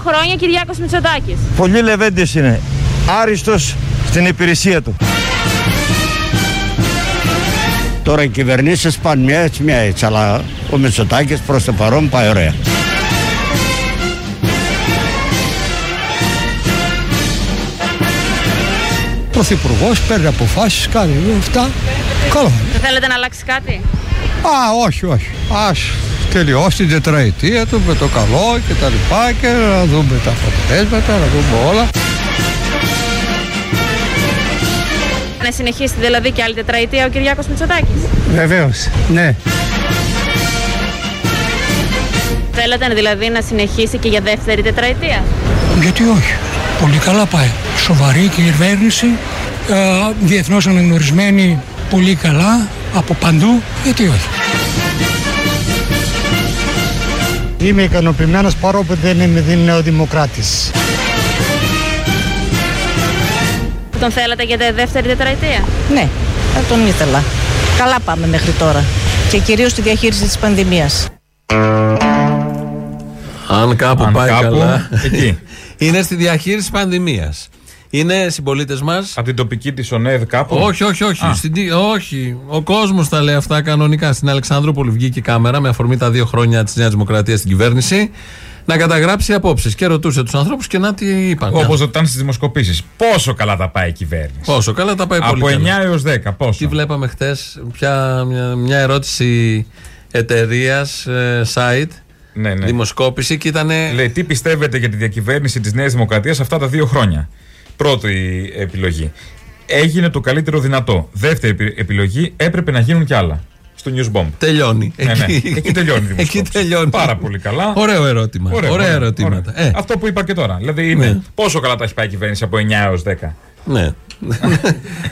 Δύο χρόνια Κυριάκος Μητσοτάκης. Πολύ λεβέντης είναι. Άριστος στην υπηρεσία του. Τώρα οι κυβερνήσεις πάνε μια έτσι, μια έτσι. Αλλά ο Μητσοτάκης προς το παρόν πάει ωραία. Πρωθυπουργός παίρνει αποφάσεις, κάνει αυτά. Καλό. Δεν θέλετε να αλλάξει κάτι; Α, όχι, όχι. Α τελειώσει την τετραετία του με το καλό και τα λοιπά και να δούμε τα αποτελέσματα, να δούμε όλα. Να συνεχίσει δηλαδή και άλλη τετραετία ο Κυριάκος Μητσοτάκης. Βεβαίως. Ναι. Θέλετε δηλαδή να συνεχίσει και για δεύτερη τετραετία; Γιατί όχι. Πολύ καλά πάει. Σοβαρή κυβέρνηση, ε, διεθνώς αναγνωρισμένη πολύ καλά από παντού. Γιατί όχι. Είμαι ικανοποιημένος παρόλο που δεν είμαι νεοδημοκράτης. Τον θέλατε για τη δεύτερη τετραετία; Ναι, θα τον ήθελα. Καλά πάμε μέχρι τώρα. Και κυρίως στη διαχείριση της πανδημίας. Αν κάπου Αν πάει κάπου, καλά. εκεί. είναι στη διαχείριση πανδημίας. Είναι συμπολίτες μας. Από την τοπική της ΟΝΕΔ κάπου; Όχι, όχι, όχι. Α. Στην, τι- όχι. Ο κόσμος τα λέει αυτά κανονικά. Στην Αλεξανδρούπολη βγήκε η κάμερα με αφορμή τα δύο χρόνια της Νέας Δημοκρατίας στην κυβέρνηση να καταγράψει απόψεις και ρωτούσε τους ανθρώπους και να τι είπαν. Όπως ήταν στις δημοσκοπήσεις. Πόσο καλά τα πάει η κυβέρνηση; Πόσο καλά τα πάει πολύ Από 9 καλά. έως 10. Πόσο; Τι βλέπαμε χθες, μια, μια ερώτηση εταιρείας, site, Ναι, ναι. δημοσκόπηση και ήταν. Λέει τι πιστεύετε για τη διακυβέρνηση της Νέας Δημοκρατίας αυτά τα δύο χρόνια; Πρώτη επιλογή. Έγινε το καλύτερο δυνατό. Δεύτερη επι- επιλογή έπρεπε να γίνουν κι άλλα. Στο News Bomb. Τελειώνει. Ναι, ναι. Εκεί τελειώνει η Εκεί δημοσκόπηση. τελειώνει. Πάρα πολύ καλά. Ωραίο ερώτημα. Ωραίο, Ωραία ωραίο, ερωτήματα. ωραίο. Ε, Αυτό που είπα και τώρα. Δηλαδή είναι Ναι. πόσο καλά τα έχει πάει η κυβέρνηση από 9 έως 10. ναι.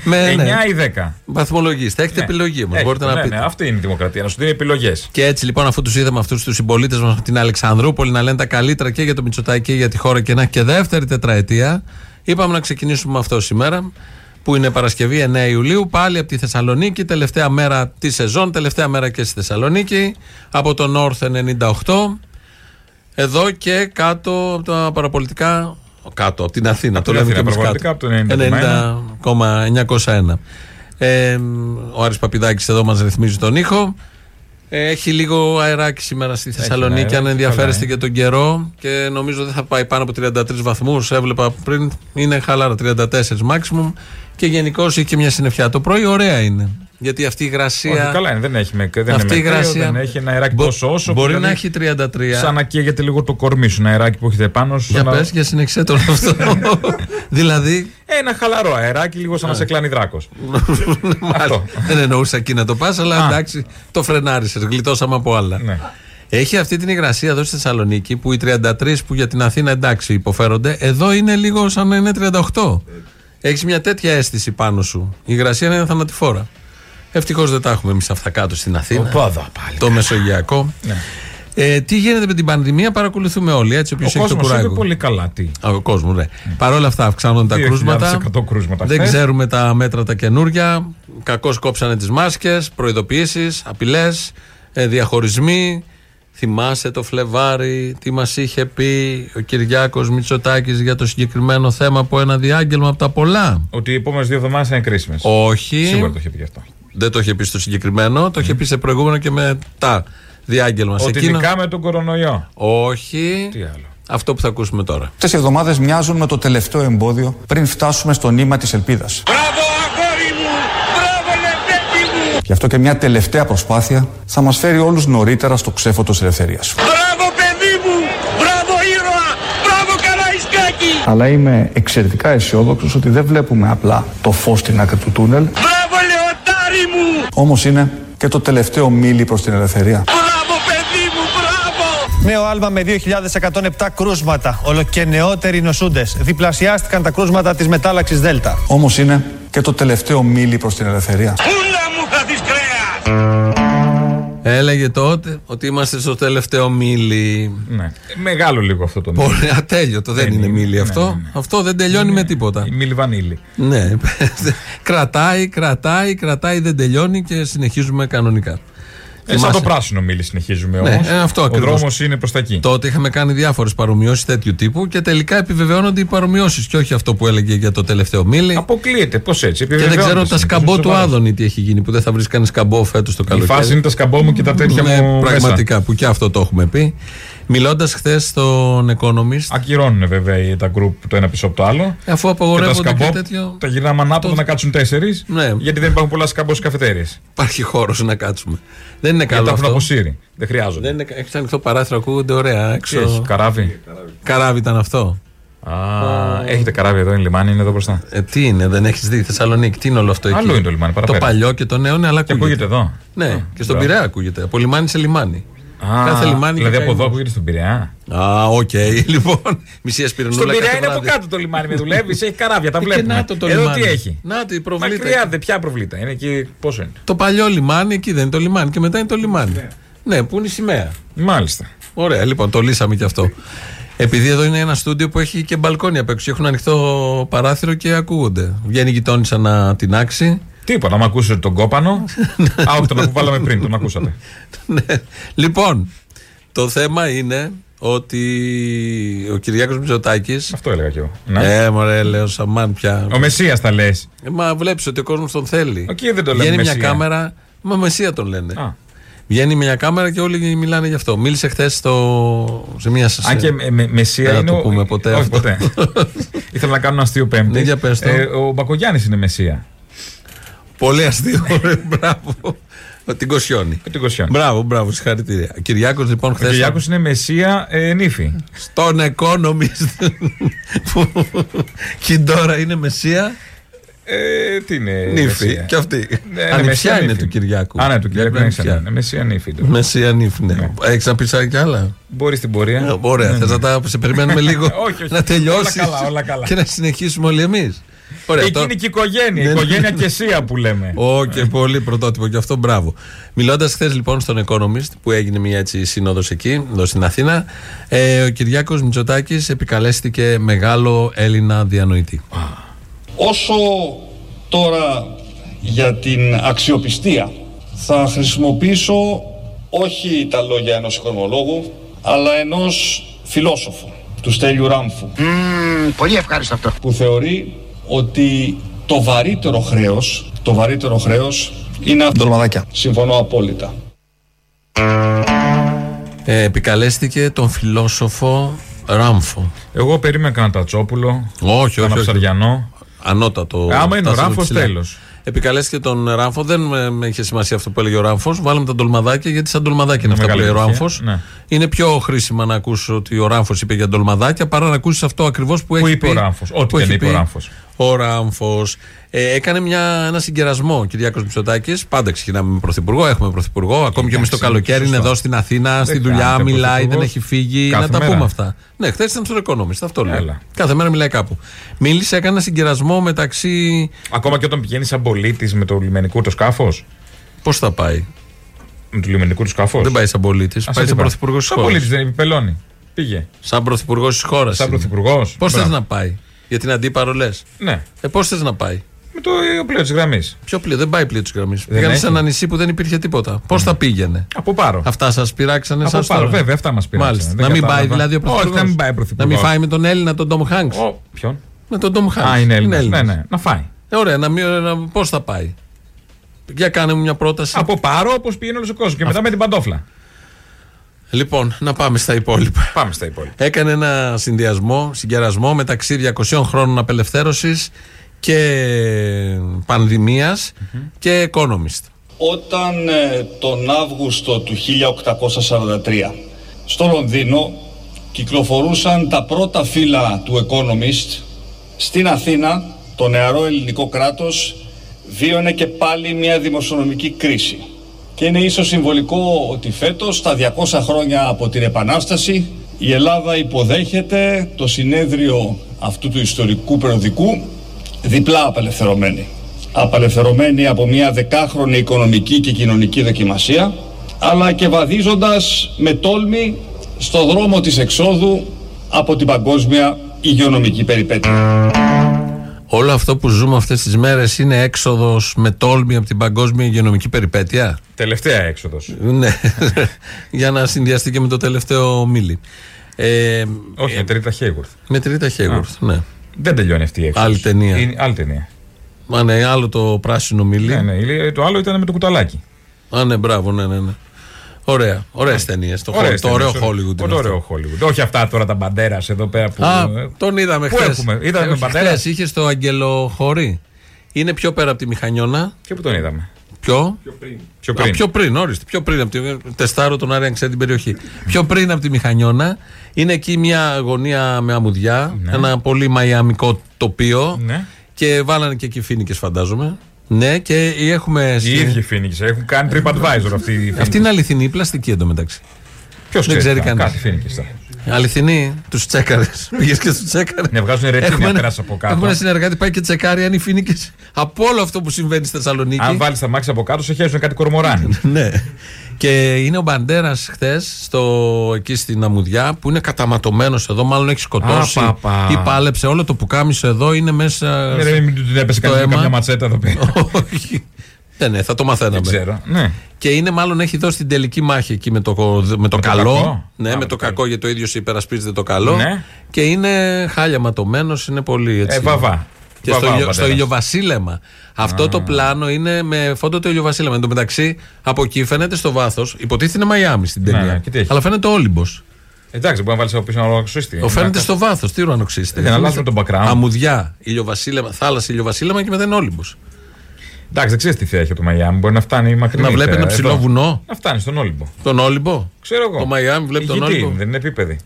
Με, 9 ναι. ή 10. Βαθμολογήστε. Έχετε επιλογή όμως. Έχετε, Μπορείτε να ναι, πείτε. ναι, αυτή είναι η δημοκρατία. Να σου δίνει επιλογές. Και έτσι λοιπόν, αφού τους είδαμε αυτούς τους συμπολίτες μας από την Αλεξανδρούπολη να λένε τα καλύτερα και για το Μητσοτάκη και για τη χώρα και να έχει και δεύτερη τετραετία, είπαμε να ξεκινήσουμε με αυτό σήμερα, που είναι Παρασκευή 9 Ιουλίου, πάλι από τη Θεσσαλονίκη, τελευταία μέρα της σεζόν, τελευταία μέρα και στη Θεσσαλονίκη, από το North 98. Εδώ και κάτω από τα παραπολιτικά. Κάτω, από την Αθήνα. Από το την λέμε και Αθήνα, εμείς παραπολιτικά, από το 90,901. Ε, ο Άρης Παπιδάκης εδώ μας ρυθμίζει τον ήχο. Ε, Έχει λίγο αεράκι σήμερα στη Θεσσαλονίκη, αεράκι, αν ενδιαφέρεστε καλά, για τον καιρό. Και νομίζω δεν θα πάει πάνω από 33 βαθμούς Έβλεπα πριν, είναι χαλάρα 34 maximum. Και γενικώς έχει και μια συννεφιά. Το πρωί ωραία είναι. Γιατί αυτή η υγρασία. Όχι, καλά είναι, δεν έχει με, δεν αυτή η είναι με κρύο, υγρασία. δεν έχει ένα αεράκι Μπο- τόσο όσο. που Μπορεί να δηλαδή έχει 33. Σαν να καίγεται λίγο το κορμί σου, ένα αεράκι που έχετε πάνω σου. Για σαν να- πες, για συνεξέ τον αυτό. δηλαδή. Ένα χαλαρό αεράκι, λίγο σαν να σε κλάνει δράκος. Μάλιστα. Δεν εννοούσα εκεί να το πας, αλλά Α. εντάξει, το φρενάρισες. Γλιτώσαμε από άλλα. Ναι. Έχει αυτή την υγρασία εδώ στη Θεσσαλονίκη που οι 33 που για την Αθήνα εντάξει υποφέρονται, εδώ είναι λίγο σαν να είναι 38. Έχεις μια τέτοια αίσθηση πάνω σου. Η υγρασία είναι θανατηφόρα. Ευτυχώς δεν τα έχουμε εμείς αυτά κάτω στην Αθήνα. Οπα, εδώ πάλι. Το Μεσογειακό. Ναι. Ε, τι γίνεται με την πανδημία, παρακολουθούμε όλοι. Έτσι, όποιος Ο έχει το κόσμος είναι κουράγιο. πολύ καλά. Τι. Α, Ο κόσμος, ναι. Παρ' όλα αυτά αυξάνονται τα 2.100 κρούσματα. κρούσματα Δεν χθες. ξέρουμε τα μέτρα τα καινούρια. Κακώς κόψανε τις μάσκες, προειδοποιήσεις, απειλές, διαχωρισμοί. Θυμάσαι το Φλεβάρι, τι μας είχε πει ο Κυριάκος Μητσοτάκης για το συγκεκριμένο θέμα από ένα διάγγελμα από τα πολλά. Ότι οι επόμενες δύο εβδομάδες είναι κρίσιμες. Όχι. Σίγουρα το είχε πει γι' αυτό. Δεν το είχε πει στο συγκεκριμένο, το είχε πει σε προηγούμενο και μετά διάγγελμα. Σε Ότι εκείνο- ειδικά με τον κορονοϊό. Όχι. Τι άλλο. Αυτό που θα ακούσουμε τώρα. Αυτές οι εβδομάδες μοιάζουν με το τελευταίο εμπόδιο πριν φτάσουμε στο νήμα της ελπίδας. Μπράβο αγόρι μου! Μπράβο λεπέτη μου! Γι' αυτό και μια τελευταία προσπάθεια θα μας φέρει όλους νωρίτερα στο ξέφωτο της ελευθερίας. Μπράβο παιδί μου! Μπράβο ήρωα! Μπράβο Καραϊσκάκη! Αλλά είμαι εξαιρετικά αισιόδοξος ότι δεν βλέπουμε απλά το φως στην άκρη του τούνελ, Μπράβο λεωτάρι μου! Όμως είναι και το τελευταίο μίλι προς την ελευθερία. Μπράβο παιδί μου! Μπράβο! Νέο άλμα με 2.107 κρούσματα. Όλο και νεότεροι νοσούντες. Διπλασιάστηκαν τα κρούσματα της μετάλλαξης Δέλτα. Όμως είναι και το τελευταίο μίλι προς την ελευθερία. Πούλα μου θα της κρέας! Έλεγε τότε ότι είμαστε στο τελευταίο μίλι. Ναι. Μεγάλο λίγο αυτό το μήνυμα. Πολύ ατέλειωτο, δεν, Δεν είναι είναι. μίλι Ναι, αυτό. ναι, ναι. Αυτό δεν τελειώνει με τίποτα. Η Μιλβανίλη. Ναι. κρατάει, κρατάει, κρατάει, δεν τελειώνει και συνεχίζουμε κανονικά. Ε, σαν το Θυμάσαι. πράσινο μήλι συνεχίζουμε Ναι, όμως. ε, αυτό Ο ακριβώς. δρόμος είναι προς τα εκεί. Τότε είχαμε κάνει διάφορες παρομοιώσεις τέτοιου τύπου και τελικά επιβεβαιώνονται οι παρομοιώσεις και όχι αυτό που έλεγε για το τελευταίο μήλι. Αποκλείεται. Πώς έτσι. Και δεν ξέρω επιβεβαιώνεται, τα είναι σκαμπό τόσο του σοβαρό. Άδωνη τι έχει γίνει, που δεν θα βρεις κανείς σκαμπό φέτος το Η καλοκαίρι. φάση είναι τα σκαμπό μου και τα τέτοια Ναι, μου. μέσα. Πραγματικά, που και αυτό το έχουμε πει. Μιλώντας χθες στον Economist, Ακυρώνουν βέβαια τα γκρουπ το ένα πίσω από το άλλο. αφού Και τα απαγορεύονται και, σκαμπό τέτοιο. τα γυρνάμε ανάποδα Το- να κάτσουν τέσσερις. Ναι. Γιατί δεν υπάρχουν πολλά σκαμπός στις καφετέρειες. Υπάρχει χώρος να κάτσουμε. Δεν είναι Γιατί καλό τα έχουν αυτό. αποσύρει. Δεν χρειάζονται. Δεν είναι, έχει ανοιχτό παράθυρο, ακούγονται ωραία. Τι Έξω. έχει, καράβι. Καράβι ήταν αυτό. Α, έχετε καράβι εδώ, είναι λιμάνι, είναι εδώ μπροστά. Ε, τι είναι, δεν έχεις δει Θεσσαλονίκη, τι είναι όλο αυτό εκεί; Αλλού είναι το λιμάνι, Το παραπέρα. παλιό και το νέο, ναι, αλλά Και ακούγεται. ακούγεται εδώ. Ναι, Α, και στον μπράβο. Πειραιά ακούγεται. Από λιμάνι σε λιμάνι. Α, Κάθε λιμάνι δηλαδή και από εδώ καημός. ακούγεται στον Πειραιά. Α, οκ, λοιπόν. Μισή ασπιρινούλα. Στον Πειραιά κάθε είναι από βράδυ. κάτω το λιμάνι με δουλεύεις, έχει καράβια, τα Ε, και βλέπουμε. να το το Εδώ λιμάνι. τι έχει; Να το η προβλήτα. Μακριά, δε, ποια προβλήτα. Είναι εκεί, πόσο είναι; Το παλιό λιμάνι, εκεί δεν είναι το λιμάνι. Και μετά είναι το λιμάνι. Ναι, που είναι η σημαία. Μάλιστα. Ωραία, λοιπόν, το λύσαμε και αυτό. Επειδή εδώ είναι ένα στούντιο που έχει και μπαλκόνια απ' έξω, έχουν ανοιχτό παράθυρο και ακούγονται. Βγαίνει η γειτόνισσα να την άξει. Τίποτα, να ακούσετε τον κόπανο. Α, όχι, τον που βάλαμε πριν, τον ακούσατε. Ναι. Λοιπόν, το θέμα είναι ότι ο Κυριάκος Μητσοτάκης Αυτό έλεγα κι εγώ. Ναι. Ε, μωρέ, λέω Σαμάν πια. Ο Μεσσίας τα λες. Ε, μα βλέπεις ότι ο κόσμος τον θέλει. Εκεί δεν το λέμε Βγαίνει μια Μεσσία. κάμερα. Μα Μεσία τον λένε. Α. Βγαίνει μια κάμερα και όλοι μιλάνε γι' αυτό. Μίλησε χθες σε μια σα. Αν και με, με- Μεσσία Δεν θα είναι. το ο- πούμε ποτέ Όχι, αυτό. ποτέ. Ήθελα να κάνω ένα αστείο πέμπτη. Ναι, για πες το. Ε, ο Μπακογιάννης είναι Μεσσία. Πολύ αστείο. ρε, Μπράβο. Την Κοσιόνη. Με την Κοσιόν. Μπράβο, μπράβο, συγχαρητήρια. Κυριάκος λοιπόν Ο χθες. Κυριάκος είναι Μεσσία ε, νύφη. Στον Economist. που και τώρα είναι Μεσία. Ε, τι είναι. Νύφη. Μεσσία. Και αυτή. Ναι, είναι Ανιψιά Μεσσία είναι νύφη. του Κυριάκου. Α, ναι, του Κυριάκου Είναι είναι ανιψιά. Μεσσία. Μεσσία νύφη. του. Μεσία νύφη, ναι. Έχεις να πεις κι άλλα; Μπορεί στην πορεία. Ε, Ωραία, Ναι, θες ναι. να τα σε περιμένουμε λίγο Όχι, όχι. να τελειώσεις Όλα καλά, όλα καλά. και να συνεχίσουμε όλοι εμείς; Ωραία, Εκεί το- είναι και η οικογένεια. Η Ναι, ναι. οικογένεια και Σία που λέμε. Ω, και πολύ πρωτότυπο και αυτό, μπράβο. Μιλώντας χθες λοιπόν στον Economist, που έγινε μια έτσι σύνοδος εκεί, εδώ στην Αθήνα, ε, ο Κυριάκος Μητσοτάκης επικαλέστηκε μεγάλο Έλληνα διανοητή. Όσο τώρα για την αξιοπιστία θα χρησιμοποιήσω όχι τα λόγια ενός οικονομολόγου αλλά ενός φιλόσοφου του Στέλιου Ράμφου πολύ ευχάριστο αυτό. που θεωρεί ότι το βαρύτερο χρέος το βαρύτερο χρέος είναι Ντολμαδάκια. συμφωνώ απόλυτα Ε, επικαλέστηκε τον φιλόσοφο Ράμφο. Εγώ περίμενα κανένα τατσόπουλο. Όχι, όχι. Κανένα όχι. ψαριανό. Ανώτατο. Ε, άμα είναι ο φτάσαμε Ράμφος, ψηλά. τέλος. Επικαλέστηκε τον Ράμφο. Δεν με, με είχε σημασία αυτό που έλεγε ο Ράμφος. Βάλαμε τα ντολμαδάκια γιατί σαν ντολμαδάκια είναι Είναι αυτά που λέει ο μεγάλη Ράμφος. επιτυχία, ναι. Είναι πιο χρήσιμα να ακούσει ότι ο Ράμφος είπε για ντολμαδάκια παρά να ακούσεις αυτό ακριβώς που, έχει είπε πει. ο Ράμφος. Ό,τι που και έχει να είπε ο πει Ράμφος. Ο Ράμφος. Ε, έκανε μια, ένα συγκερασμό ο Κυριάκος Μητσοτάκης. Πάντα ξεκινάμε με πρωθυπουργό. Έχουμε πρωθυπουργό. Ακόμη και εμείς το Εντάξει, καλοκαίρι είναι σωστό. εδώ στην Αθήνα, στη Δεν δουλειά, κάνετε μιλάει, δεν πρωθυπουργός έχει φύγει. κάθε να τα μέρα. πούμε αυτά. Ναι, χθες ήταν στο Economist. Αυτό λέω. Έλα. Κάθε μέρα μιλάει κάπου. Μίλησε, έκανε ένα συγκερασμό μεταξύ. Ακόμα και όταν πηγαίνει σαν πολίτης με το λιμενικό το σκάφος; Πώς θα πάει; Με το λιμενικό του σκάφος; Δεν πάει σαν πολίτης. Πάει σαν πρωθυπουργός της Σαν χώρας. πολίτης δεν επιπελώνει. Πήγε. Σαν πρωθυπουργός της χώρας. Σαν πρωθυπουργός. Πώς θες να πάει; Για την αντίπαρο λε. Ναι. Ε, πώς θες να πάει; Με το πλοίο της γραμμής. Ποιο πλοίο, δεν πάει πλοίο της γραμμής. Πήγανε έχει. σε ένα νησί που δεν υπήρχε τίποτα. Πώς θα πήγαινε; Από πάρο. Αυτά σας πειράξανε Από εσά πάρο, τώρα. βέβαια, αυτά μας πειράξανε. Μάλιστα. Δεν να μην κατάλαβα. πάει δηλαδή ο Όχι, πρωθυπουργό. να μην πάει ο Να πρωθυπουργός. μην φάει με τον Έλληνα τον Ντόμ Χάγκ. Ω, Ποιον; Με τον Ντόμ Χάγκ. Α, είναι Έλληνας. Ναι, ναι. Να φάει. Ε, ωραία, να μην, να, πώς θα πάει; Για κάνε μου μια πρόταση. Από πάρο όπως πήγαινε όλος ο κόσμος. Και μετά με την παντόφλα. Λοιπόν, να πάμε στα υπόλοιπα. Πάμε στα υπόλοιπα. Έκανε ένα συνδυασμό, συγκερασμό μεταξύ 200 χρόνων απελευθέρωσης και πανδημίας και Economist. Όταν ε, τον Αύγουστο του 1843 στο Λονδίνο κυκλοφορούσαν τα πρώτα φύλλα του Economist στην Αθήνα το νεαρό ελληνικό κράτος βίωνε και πάλι μια δημοσιονομική κρίση και είναι ίσως συμβολικό ότι φέτος στα 200 χρόνια από την Επανάσταση η Ελλάδα υποδέχεται το συνέδριο αυτού του ιστορικού περιοδικού διπλά απελευθερωμένη. Απελευθερωμένη από μια δεκάχρονη οικονομική και κοινωνική δοκιμασία, αλλά και βαδίζοντας με τόλμη στο δρόμο της εξόδου από την παγκόσμια υγειονομική περιπέτεια. Όλο αυτό που ζούμε αυτές τις μέρες είναι έξοδος με τόλμη από την παγκόσμια υγειονομική περιπέτεια; Τελευταία έξοδος. ναι, για να συνδυαστεί και με το τελευταίο μίλι. Ε, Όχι, με τρίτα Χέιγουρθ. με τρίτα Χέγουρθ, ναι. Δεν τελειώνει αυτή η έξοδος. Άλλη ταινία. Είναι άλλη ταινία. Μα ναι, άλλο το πράσινο μίλι. Ναι, ναι, η- το άλλο ήταν με το κουταλάκι. Α, ναι, μπράβο, ναι, ναι. ναι. Ωραία, ωραίες ταινίες. Το, Ωραίες το ωραίο ταινίες, Hollywood. Το είναι αυτό. ωραίο Hollywood. Όχι αυτά τώρα τα μπαντέρας εδώ πέρα που. Α, ε, τον είδαμε Πού χθες. έχουμε, είδαμε τον Μπαντέρα; Είχε στο Αγγελοχωρί. Είναι πιο πέρα από τη Μηχανιώνα. Και που τον είδαμε; Πιο, Πιο Α, πριν. πιο πριν, όριστε. Πιο πριν από τη. Τεστάρω τον Άρη αν ξέρει την περιοχή. πιο πριν από τη Μηχανιώνα. Είναι εκεί μια γωνία με αμμουδιά. Ένα πολύ μαϊαμικό τοπίο. Ναι. Και βάλανε και εκεί φίνικε, φαντάζομαι. Ναι, και έχουμε. Οι ίδιοι Φίνικε έχουν κάνει TripAdvisor αυτή η Αυτή είναι αληθινή ή πλαστική εντωμεταξύ. Ποιος δεν ξέρει κανείς. Κάτι Φίνικε. Αληθινή, τους τσέκαρες. Πήγες και τους τσέκαρες. Ναι, βγάζουν ρετίνια Έχουμε ένα- πέρασε από κάτω. Έχουμε ένα συνεργάτη πάει και τσεκάρει αν οι φίνικε από όλο αυτό που συμβαίνει στη Θεσσαλονίκη. Αν βάλεις τα μάξι από κάτω, σε χέρι κάτι κορμοράνι. ναι. Και είναι ο Μπαντέρας χθες εκεί στην Αμμουδιά που είναι καταματωμένος εδώ, μάλλον έχει σκοτώσει. Α, πα, πα. Ή πάλεψε όλο το πουκάμισο εδώ, είναι μέσα. Ναι, ρε, μην του έπεσε στο κανένα αίμα. καμιά ματσέτα εδώ πέρα. Όχι. Ναι, ναι, θα το μαθαίναμε. Δεν ξέρω. Ναι. Και είναι μάλλον έχει δώσει την τελική μάχη εκεί με το, με το το καλό. κακό. Ναι, Α, με το κακό γιατί το ίδιος υπερασπίζεται το καλό. Ναι. Και είναι χάλια ματωμένος, είναι πολύ έτσι. Ε, βαβά. Και Βαβά στο, ο ηλιο, στο πατέρας. ηλιοβασίλεμα. Αυτό το πλάνο είναι με φόντο το ηλιοβασίλεμα. Εν τω μεταξύ, από εκεί φαίνεται στο βάθος, υποτίθεται είναι Μαϊάμι στην Ναι, ταινία. ναι, και τι έχει. αλλά φαίνεται Όλυμπος. Εντάξει, μπορεί να βάλεις από πίσω ένα ουρανοξύστη. Το φαίνεται στο βάθος. Τι ουρανοξύστη. Για να αλλάζουμε τον background. Αμμουδιά, ηλιοβασίλεμα, θάλασσα, ηλιοβασίλεμα και μετά είναι Όλυμπος. Εντάξει, δεν ξέρεις τι θέα έχει το Μαϊάμι. Μπορεί να φτάνει μακριά. Να βλέπει ένα ψηλό βουνό. Να φτάνει στον Όλυμπο. Τον Όλυμπο; Ξέρω εγώ. Το Μαϊάμι βλέπει τον Γιατί Όλυμπο; δεν είναι επίπεδη.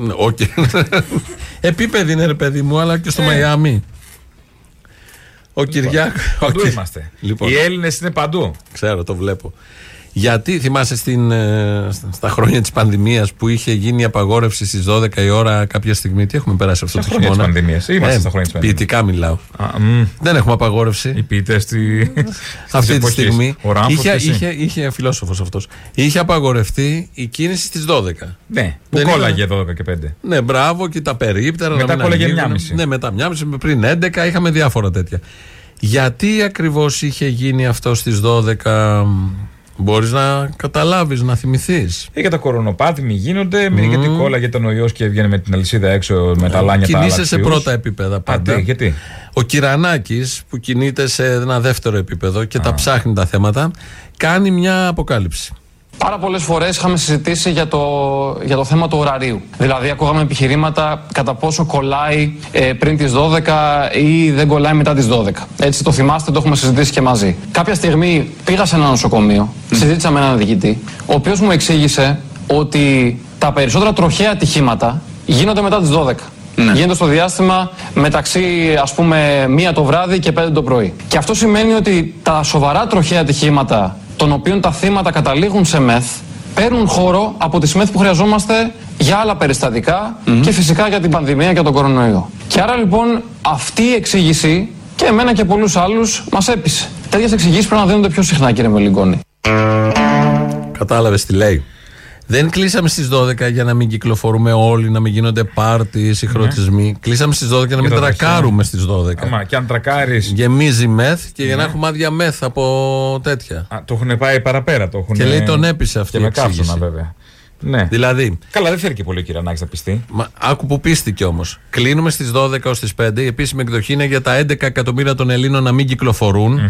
Ναι, Όχι. Επίπεδη είναι ρε παιδί μου, αλλά και στο Ε. Μαϊάμι. Ο Κυριάκο. Παντού Οκ. είμαστε. Λοιπόν. Οι Έλληνες είναι παντού. Ξέρω, το βλέπω. Γιατί θυμάσαι στην, ε, στα χρόνια της πανδημίας που είχε γίνει η απαγόρευση στις 12 η ώρα κάποια στιγμή; Τι έχουμε περάσει αυτό Στα το χρόνια της χειμώνα; πανδημίας. Είμαστε στα χρόνια της πανδημίας. Ποιητικά μιλάω. Α, μ. Δεν έχουμε απαγόρευση. Οι ποιητές στη. Αυτή τη εποχής. στιγμή. Ο Ράμφος είχε, και εσύ. είχε, είχε φιλόσοφος αυτός. Είχε απαγορευτεί η κίνηση στις 12. Ναι, που Δεν κόλλαγε 12 και 5. Ναι, μπράβο και τα περίπτερα. Μετά να μην κόλλαγε ανοίγουν. 9,5. Ναι, μετά 9,5 πριν 11 είχαμε διάφορα τέτοια. Γιατί ακριβώς είχε γίνει αυτό στις 12, μπορείς να καταλάβεις, να θυμηθείς. Ε, για τα κορονοπάθη μη γίνονται, μη γιατί κόλλαγε τον ιός και έβγαινε με την αλυσίδα έξω με τα λάνια τα Κινείσαι σε αλαξιούς. πρώτα επίπεδα πάντα. Α, τι, γιατί; Ο Κυρανάκης που κινείται σε ένα δεύτερο επίπεδο και τα ψάχνει τα θέματα, κάνει μια αποκάλυψη. Πάρα πολλές φορές είχαμε συζητήσει για το, για το θέμα του ωραρίου. Δηλαδή, ακούγαμε επιχειρήματα κατά πόσο κολλάει ε, πριν τις 12 ή δεν κολλάει μετά τις 12. Έτσι το θυμάστε, το έχουμε συζητήσει και μαζί. Κάποια στιγμή πήγα σε ένα νοσοκομείο, συζήτησα με έναν διοικητή, ο οποίος μου εξήγησε ότι τα περισσότερα τροχαία ατυχήματα γίνονται μετά τις 12. Γίνεται στο διάστημα μεταξύ ας πούμε μία το βράδυ και πέντε το πρωί. Και αυτό σημαίνει ότι τα σοβαρά τροχαία ατυχήματα των οποίων τα θύματα καταλήγουν σε μεθ παίρνουν χώρο από τις μεθ που χρειαζόμαστε για άλλα περιστατικά και φυσικά για την πανδημία και τον κορονοϊό. Και άρα λοιπόν αυτή η εξήγηση και εμένα και πολλούς άλλους μας έπεισε. Τέτοιες εξηγήσεις πρέπει να δίνονται πιο συχνά κύριε Μελιγκόνη. Κατάλαβες τι λέει; Δεν κλείσαμε στις 12 για να μην κυκλοφορούμε όλοι, να μην γίνονται πάρτις, συγχρονισμοί. Κλείσαμε στις 12 για να μην το δέχεσαι. τρακάρουμε στις 12. Άμα και αν τρακάρει. Γεμίζει μεθ και για να Ναι. έχουμε άδεια μεθ από τέτοια. Το έχουν πάει παραπέρα. Το έχουν... Και λέει τον έπεισε αυτή Και η με εξήγηση. καύσωνα βέβαια. Ναι. Δηλαδή, Καλά, δεν θέλει και πολύ ο Κυρανάκης να πειστεί. Μα, άκου που πείστηκε όμως. Κλείνουμε στις 12 ως τις 5. Η επίσημη εκδοχή είναι για τα 11 εκατομμύρια των Ελλήνων να μην κυκλοφορούν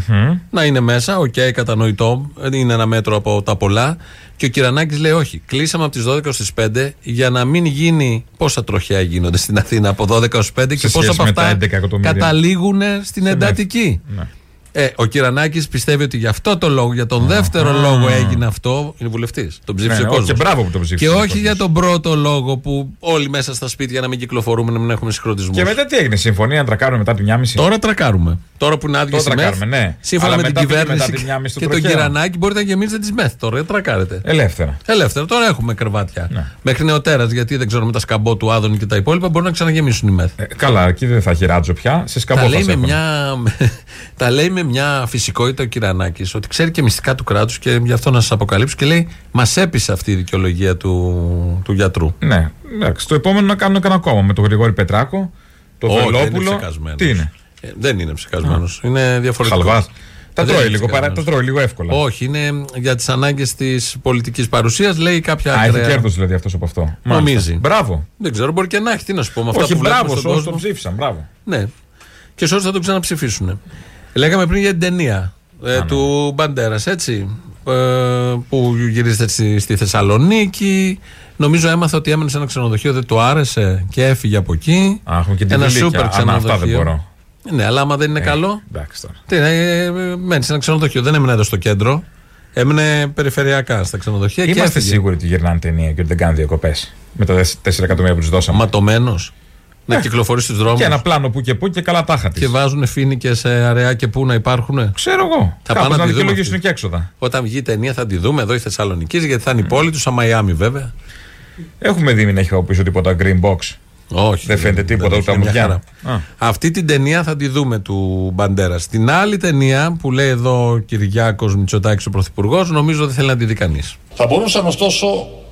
Να είναι μέσα. Οκ, κατανοητό. Είναι ένα μέτρο από τα πολλά. Και ο Κυρανάκης λέει: Όχι, κλείσαμε από τις 12 ως τις 5 για να μην γίνει. Πόσα τροχαία γίνονται στην Αθήνα από 12 ως 5 και πόσα σχέση από με τα αυτά 11 εκατομμύρια. καταλήγουν στην εντατική. Ναι. Ε, ο Κυρανάκης πιστεύει ότι για αυτό το λόγο, για τον δεύτερο λόγο έγινε αυτό. Είναι βουλευτής. Τον ψήφισε Ναι, ο κόσμος. και μπράβο που τον ψήφισε Και ο όχι κόσμος. για τον πρώτο λόγο που όλοι μέσα στα σπίτια να μην κυκλοφορούμε, να μην έχουμε συγχρωτισμού. Και μετά τι έγινε, συμφωνία να τρακάρουμε μετά τη 1.30. Τώρα τρακάρουμε. Τώρα που είναι άδειε Τώρα η ΜΕΘ, τρακάρουμε, ναι. σύμφωνα Αλλά με την μετά πήγε κυβέρνηση μετά τη 1.30 το και τον τροχαίο. Κυρανάκη, μπορείτε να γεμίζετε τι ΜΕΘ. Τώρα δεν τρακάρετε. Ελεύθερα. Ελεύθερα. Τώρα έχουμε κρεβάτια. Ναι. Μέχρι νεοτέρας, γιατί δεν ξέρω με τα σκαμπό του Άδωνη και τα υπόλοιπα, μπορούν να ξαναγεμίσουν οι ΜΕΘ. Ε, καλά, εκεί δεν θα έχει ράτζο πια. Σε σκαμπό Τα θα λέει, σε με έχουν. μια, τα λέει με μια φυσικότητα ο Κυρανάκη ότι ξέρει και μυστικά του κράτους και γι' αυτό να σας αποκαλύψω και λέει: Μας έπεισε αυτή η δικαιολογία του, του γιατρού. Ναι, εντάξει. Το επόμενο να κάνουμε κανένα ακόμα με τον Γρηγόρη Πετράκο, τον Όχι, δεν είναι Βελόπουλο. ψεκασμένος. Τι είναι; Ε, δεν είναι ψεκασμένος. Είναι διαφορετικός. Χαλβάς. Τα Δεν τρώει είναι λίγο, παρά, ψεκασμένος. τα τρώει λίγο εύκολα. Όχι, είναι για τις ανάγκες της πολιτικής παρουσίας. Λέει κάποια Α, έχει ακραία- κέρδος δηλαδή αυτός από αυτό. Νομίζει. Μάλιστα. Μπράβο. Δεν ξέρω, μπορεί και να έχει. Τι να σου πω με αυτά Όχι, που βλέπουμε μπράβο, στον όσοι κόσμο. τον ψήφισαν. Μπράβο. Ναι. Και σε όσους θα τον ξαναψηφίσουν. Λέγαμε πριν για την ταινία ε, του Μπαντέρας, έτσι. Ε, που γυρίζεται στη, στη Θεσσαλονίκη. Νομίζω έμαθα ότι έμενε σε ένα ξενοδοχείο, δεν του άρεσε και έφυγε από εκεί. Α, έχουμε και τη ένα Βιλίκια. σούπερ Α, μα ξενοδοχείο. αυτά δεν μπορώ. Ναι, αλλά άμα δεν είναι καλό. Εντάξει τώρα. Τι, ε, ε, μένει σε ένα ξενοδοχείο. Δεν έμενε εδώ στο κέντρο. Έμενε περιφερειακά στα ξενοδοχεία και Είμαστε έφυγε. σίγουροι ότι γυρνάνε ταινία και ότι δεν κάνουν διακοπές. Με τα 4 εκατομμύρια που τους δώσαμε. Ματωμένο. Να κυκλοφορεί στους δρόμους. Ε. Και ένα πλάνο που και που και καλά τάχα της. Και βάζουν φίνικε σε αραιά και πού να υπάρχουν. Ξέρω εγώ. Θα Κάπως πάνε να τη δούμε δικαιολογήσουν αυτή. και έξοδα. Όταν βγει η ταινία θα τη δούμε εδώ η Θεσσαλονίκη γιατί θα είναι η πόλη του, σαν Μαϊάμι βέβαια. Έχουμε δει μην έχει από πίσω τίποτα green box. Όχι. Δεν φαίνεται τίποτα ούτε έχει, μια αμμουδιά. χαρά. Αυτή την ταινία θα τη δούμε του Μπαντέρα. Την άλλη ταινία που λέει εδώ ο Κυριάκος Μητσοτάκης ο Πρωθυπουργός, νομίζω δεν θέλει να τη δει κανείς. Θα μπορούσαν ωστόσο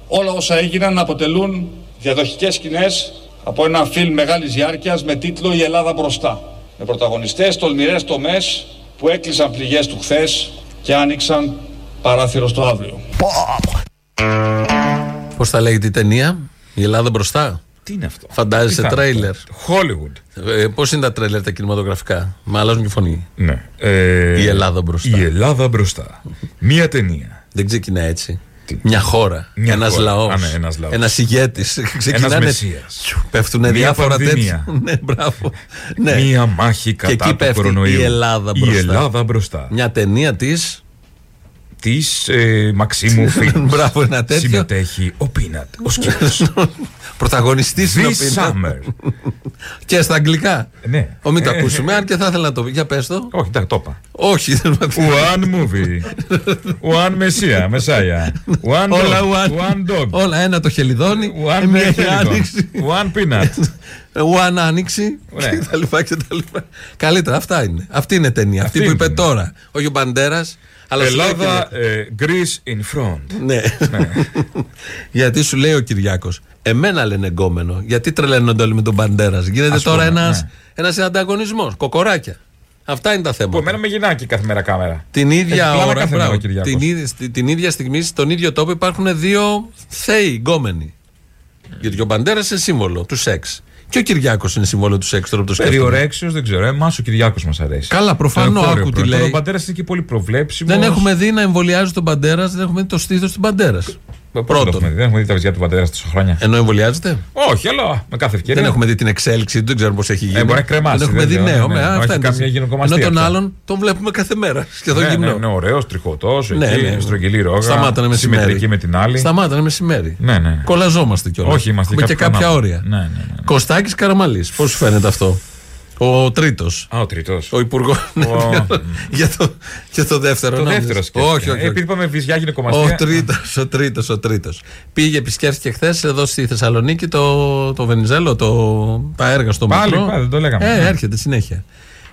όλα όσα έγιναν να αποτελούν διαδοχικές σκηνές από ένα φιλμ μεγάλης διάρκειας με τίτλο «Η Ελλάδα μπροστά». Με πρωταγωνιστές τολμηρές τομές που έκλεισαν πληγές του χθες και άνοιξαν παράθυρο στο αύριο. Πώς θα λέγεται η ταινία, Η Ελλάδα μπροστά. Τι είναι αυτό; Φαντάζεσαι Τι θα είναι τρέιλερ. αυτό; Hollywood. Ε, Πώς είναι τα τρέιλερ τα κινηματογραφικά; Με αλλάζουν και φωνή. Ναι. Ε, Η Ελλάδα μπροστά. Η Ελλάδα μπροστά. Μία ταινία. Δεν ξεκινάει έτσι. Μια χώρα. Μια Ένας χώρα. λαός. Α, ναι, ένας λαός. Ένας ηγέτης. Ξεκινάνε. μεσσίας. Πέφτουν Μια διάφορα πανδημία. τέτοια. ναι, μπράβο. Ναι. Μία μάχη Και κατά εκεί του πέφτει κορονοϊού. η Ελλάδα Η μπροστά. Ελλάδα μπροστά. Μια ταινία της. Τη ε, Μαξίμου Φίλμ. Μπράβο, ένα τέτοιο. Συμμετέχει ο Πίνατ. Ο σκύλος. Πρωταγωνιστής είναι ο This Πίνα. summer. Και στα αγγλικά. Ναι. Ο, μην το Ε, ακούσουμε, αν και θα ήθελα να το πει. Για πες το. Όχι, εντάξει, το είπα. Όχι, δεν με One movie. One Messiah, Messiah. One Όλα dog. one. One dog. Όλα ένα το χελιδόνι. One ε, μία Messiah. άνοιξη. One peanut. One άνοιξη. Ναι. Και τα λοιπά και τα λοιπά. Καλύτερα, αυτά είναι. Αυτή είναι η ταινία. Αυτή, Αυτή που είναι είπε η ταινία. τώρα. Όχι ο Μπαντέρας. Αλλά σου λέει ο Ελλάδα, Κυριάκος. ε, Greece in front. Ναι. Γιατί σου λέει ο Κυριάκος. Εμένα λένε εγκόμενο. Γιατί τρελαίνονται όλοι με τον Μπαντέρα. Γίνεται Ας τώρα πούμε, ένα ναι. ένας ανταγωνισμός. Κοκοράκια. Αυτά είναι τα Που θέματα. εμένα με γυρνάει κάθε μέρα κάμερα. Την ίδια Έχει πλάνα ώρα, κάθε μπράβο, μέρα ο Κυριάκος. την, ίδια, στη- την ίδια στιγμή, στον ίδιο τόπο υπάρχουν δύο θέοι γκόμενοι. Γιατί ο Μπαντέρα είναι σύμβολο του σεξ. Και ο Κυριάκος είναι σύμβολο του σεξ τώρα που το σκέφτομαι. Περιορέξιο δεν ξέρω. Εμά ο Κυριάκος μας αρέσει. Καλά, προφανώς, Το εγχώριο άκου τι πρώτο. λέει. Ο πατέρας είναι και πολύ προβλέψιμος. Δεν έχουμε δει να εμβολιάζει τον Μπαντέρα, δεν έχουμε δει το στήθος του Μπαντέρα. Πρώτον. Δεν έχουμε δει τα βυζιά του πατέρα τόσα χρόνια. Ενώ εμβολιάζεται; Όχι, αλλά με κάθε ευκαιρία. Δεν έχουμε δει την εξέλιξη του, δεν ξέρουμε πώς έχει γίνει. Ε, μπορεί να κρεμάσει, Δεν έχουμε δεν δει ξέρω, νέο. ναι, με, ναι. α, Όχι αυτά είναι καμία τα- γυναικομαστία Ενώ τον αυτά. άλλον τον βλέπουμε κάθε μέρα. Σχεδόν Ναι, ναι, γυμνό. ναι, ωραίος, τριχωτός, Ναι, εκεί, ναι. στρογγυλή ρόγα. Σταμάτανε μεσημέρι. Συμμετρική με την άλλη. Σταμάτανε μεσημέρι. Ναι, ναι. Κολαζόμαστε κιόλας. Όχι, είμαστε Έχουμε και κάποια κάποια ανάποδα. όρια. Ναι, ναι, ναι. Κωστάκης Καραμαλής. Πώς σου φαίνεται αυτό; Ο τρίτος. Α, ο τρίτος. Ο υπουργός. για, το, για το δεύτερο. Το νόμιζα. δεύτερο σκέφτηκα. Όχι, όχι. όχι. Επειδή είπαμε βυζιά Ο γυναικομαστία. τρίτος, ο τρίτος, ο τρίτος. Πήγε, επισκέφθηκε χθες εδώ στη Θεσσαλονίκη το, το Βενιζέλο, το, τα έργα στο Πάλι, μετρό. πάλι, δεν το λέγαμε. Ε, Ναι. έρχεται συνέχεια.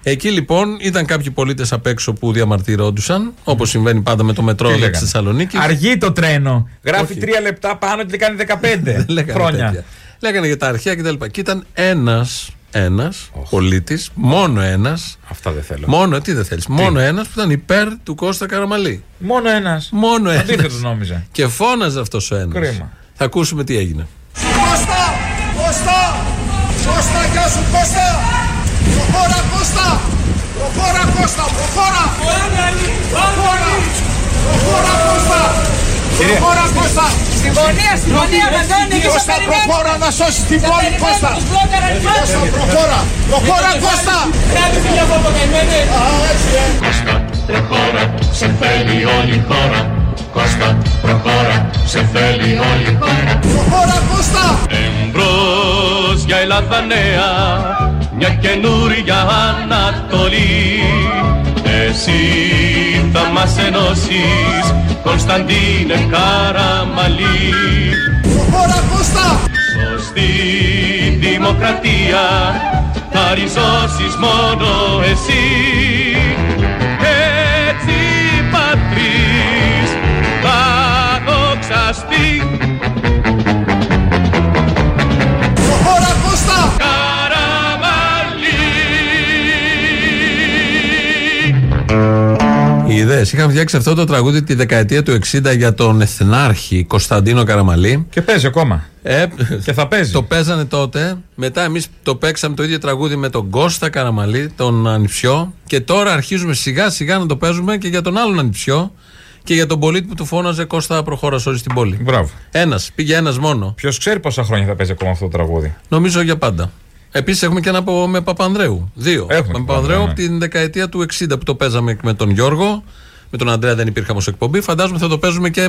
Εκεί λοιπόν ήταν κάποιοι πολίτες απ' έξω που διαμαρτυρόντουσαν, όπως συμβαίνει πάντα με το μετρό Τι εδώ τη λέγανε; Θεσσαλονίκη. Αργεί το τρένο. Γράφει Όχι. τρία λεπτά πάνω και κάνει 15 Λέγανε χρόνια. τέτοια. Λέγανε για τα αρχαία κτλ. Και, και ήταν ένας ένας πολίτης, μόνο ένας. Αυτά δεν θέλω. Μόνο, τι δεν θέλεις. Μόνο ένας που ήταν υπέρ του Κώστα Καραμαλή. Μόνο ένας. Μόνο ένας. Αντίθετο νόμιζα. Και φώναζε αυτός ο ένας. Κρίμα. Θα ακούσουμε τι έγινε. Κώστα! Κώστα! Κώστα, γεια σου Κώστα! Προχώρα Κώστα! Προχώρα Κώστα! Προχώρα! Προχώρα! Προχώρα Κώστα! Προχώρα Κώστα! Συμφωνία, συμφωνία, Μαντώνη, και σε Κώστα, περιμένω. προχώρα να σώσεις την πόλη Κώστα! Τους μπλόκαραν οι Κώστα, φάτες. προχώρα! Προχώρα Κώστα! Κράτη φιλιά από το καημένε. Α, έτσι, ε. Προχώρα, σε θέλει όλη η χώρα. Κώστα, προχώρα, σε θέλει όλη η χώρα. Προχώρα Κώστα! Εμπρός για Ελλάδα νέα, μια καινούρια Ανατολή. Εσύ θα μας ενώσεις, Κωνσταντίνε Καραμαλή. Προχώρα Κώστα! Σωστή δημοκρατία θα ριζώσεις μόνο εσύ Έτσι πατρίς θα δοξαστεί Είχαμε φτιάξει αυτό το τραγούδι τη δεκαετία του 60 για τον Εθνάρχη Κωνσταντίνο Καραμαλή. Και παίζει ακόμα. Ε, και θα παίζει. Το παίζανε τότε. Μετά εμείς το παίξαμε το ίδιο τραγούδι με τον Κώστα Καραμαλή, τον Ανιψιό. Και τώρα αρχίζουμε σιγά σιγά να το παίζουμε και για τον άλλον Ανιψιό και για τον πολίτη που του φώναζε Κώστα προχώρα όλη στην πόλη. Μπράβο. Ένας, πήγε ένας μόνο. Ποιος ξέρει πόσα χρόνια θα παίζει ακόμα αυτό το τραγούδι. Νομίζω για πάντα. Επίσης έχουμε και ένα από, με Παπανδρέου. Δύο. Έχουμε με και Παπανδρέου Παπανδρέου, από την δεκαετία του 60 που το παίζαμε με τον Γιώργο. Με τον Αντρέα δεν υπήρχαμε ως εκπομπή. Φαντάζομαι θα το παίζουμε και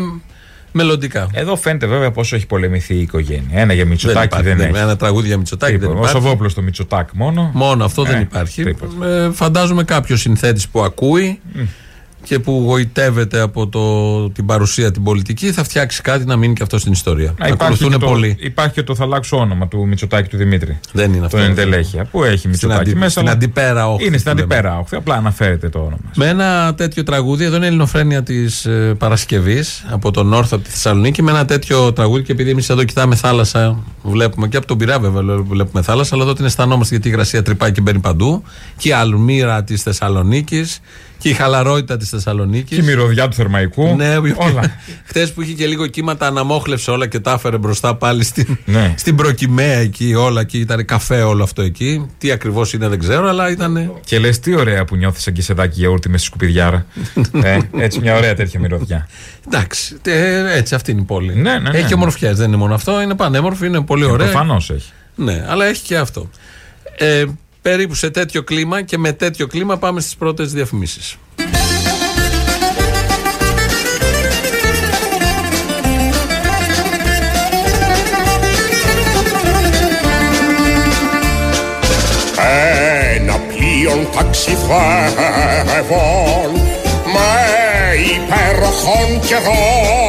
μελλοντικά. Εδώ φαίνεται βέβαια πόσο έχει πολεμηθεί η οικογένεια. Ένα για Μητσοτάκη υπάρχει, δεν, έχει. Ένα τραγούδι για Μητσοτάκη δεν Τίποτα. Ο υπάρχει. Σοβόπουλο το Μητσοτάκ μόνο. Μόνο αυτό δεν Ε, υπάρχει. τίποτα. Ε, φαντάζομαι κάποιος συνθέτης που ακούει και που γοητεύεται από το, την παρουσία την πολιτική θα φτιάξει κάτι να μείνει και αυτό στην ιστορία. Να υπάρχει, Ακολουθούν και το, πολλοί. υπάρχει και το θα αλλάξω όνομα του Μητσοτάκη του Δημήτρη. Δεν είναι αυτό. Το εντελέχεια. Πού έχει Μητσοτάκη αντι- μέσα. στην αλλά αντιπέρα όχθη Είναι στην που λέμε. αντιπέρα όχθη. Απλά αναφέρεται το όνομα. Με ένα τέτοιο τραγούδι, εδώ είναι η Ελληνοφρένεια της ε, Παρασκευής από τον Όρθο από τη Θεσσαλονίκη. Με ένα τέτοιο τραγούδι, και επειδή εμείς εδώ κοιτάμε θάλασσα, βλέπουμε και από τον Πειρά βέβαια βλέπουμε θάλασσα, αλλά εδώ την αισθανόμαστε γιατί η υγρασία τρυπάει και μπαίνει παντού. Και η αλμύρα της Θεσσαλονίκης και η χαλαρότητα της Θεσσαλονίκης. Και η μυρωδιά του Θερμαϊκού. Ναι, όλα. Χθες που είχε και λίγο κύματα, αναμόχλευσε όλα και τα έφερε μπροστά πάλι στην, Ναι. στην προκυμαία εκεί. Όλα εκεί ήταν καφέ όλο αυτό εκεί. Τι ακριβώς είναι δεν ξέρω, αλλά ήταν. Και λες τι ωραία που νιώθει σαν κεσεδάκι γιαούρτι με στη σκουπιδιάρα. ε, έτσι μια ωραία τέτοια μυρωδιά. Εντάξει, ε, έτσι αυτή είναι η πόλη. Ναι, ναι, ναι. Έχει και ομορφιές, δεν είναι μόνο αυτό. Είναι πανέμορφη, είναι πολύ ωραία. Προφανώς έχει. Ναι, αλλά έχει και αυτό. Ε, περίπου σε τέτοιο κλίμα και με τέτοιο κλίμα πάμε στις πρώτες διαφημίσεις. Ένα πλοίο ταξιδεύων με υπέροχων καιρών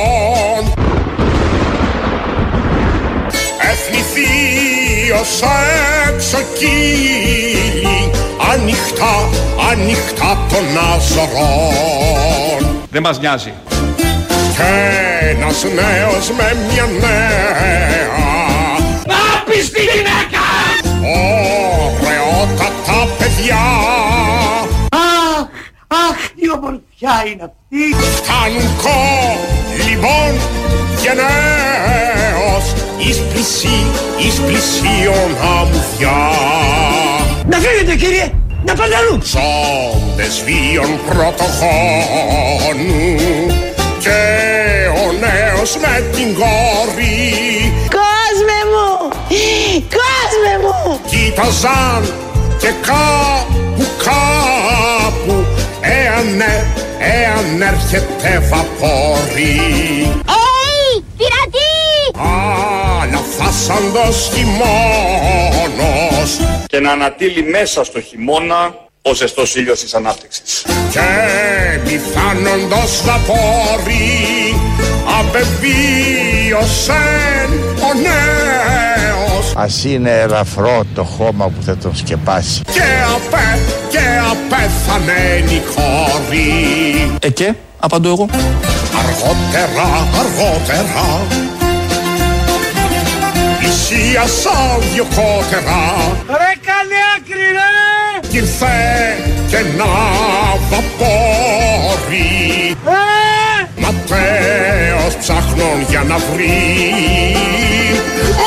Εθνηθεί ως εξοκύλι ανοιχτά, ανοιχτά των αζωρών Δεν μας νοιάζει. Κι ένας νέος με μια νέα Άπιστη γυναίκα! Ωραιότατα παιδιά Αχ, αχ, τι ομορφιά είναι αυτή! Φτάνουν κο, λοιπόν, γενναίος Εις πλησί, εις πλησίον αμμουδιά Να φύγετε κύριε, να πάτε αλλού! Ζώντες βίων πρωτογόνου Και ο νέος με την κόρη Κόσμε μου! Κόσμε μου! Κοίταζαν και κάπου κάπου Εάν, ε- εάν έρχεται βαπόρι Έι! Πειρατή! Αλλά φάσαντος χειμώνος Και να ανατείλει μέσα στο χειμώνα ο ζεστός ήλιος της ανάπτυξης. Και πιθάνοντος βαπόρι Απεβίωσεν ο νέος Ας είναι ελαφρό το χώμα που θα τον σκεπάσει. Και απέ, και απέθανε η κόρη Ε και, απαντώ εγώ. Αργότερα, αργότερα Πλησίασαν δυο κότερα Ρε καλή άκρη ρε! Κι ήρθε και ένα βαπόρι Ε! Ματέος ψάχνων για να βρει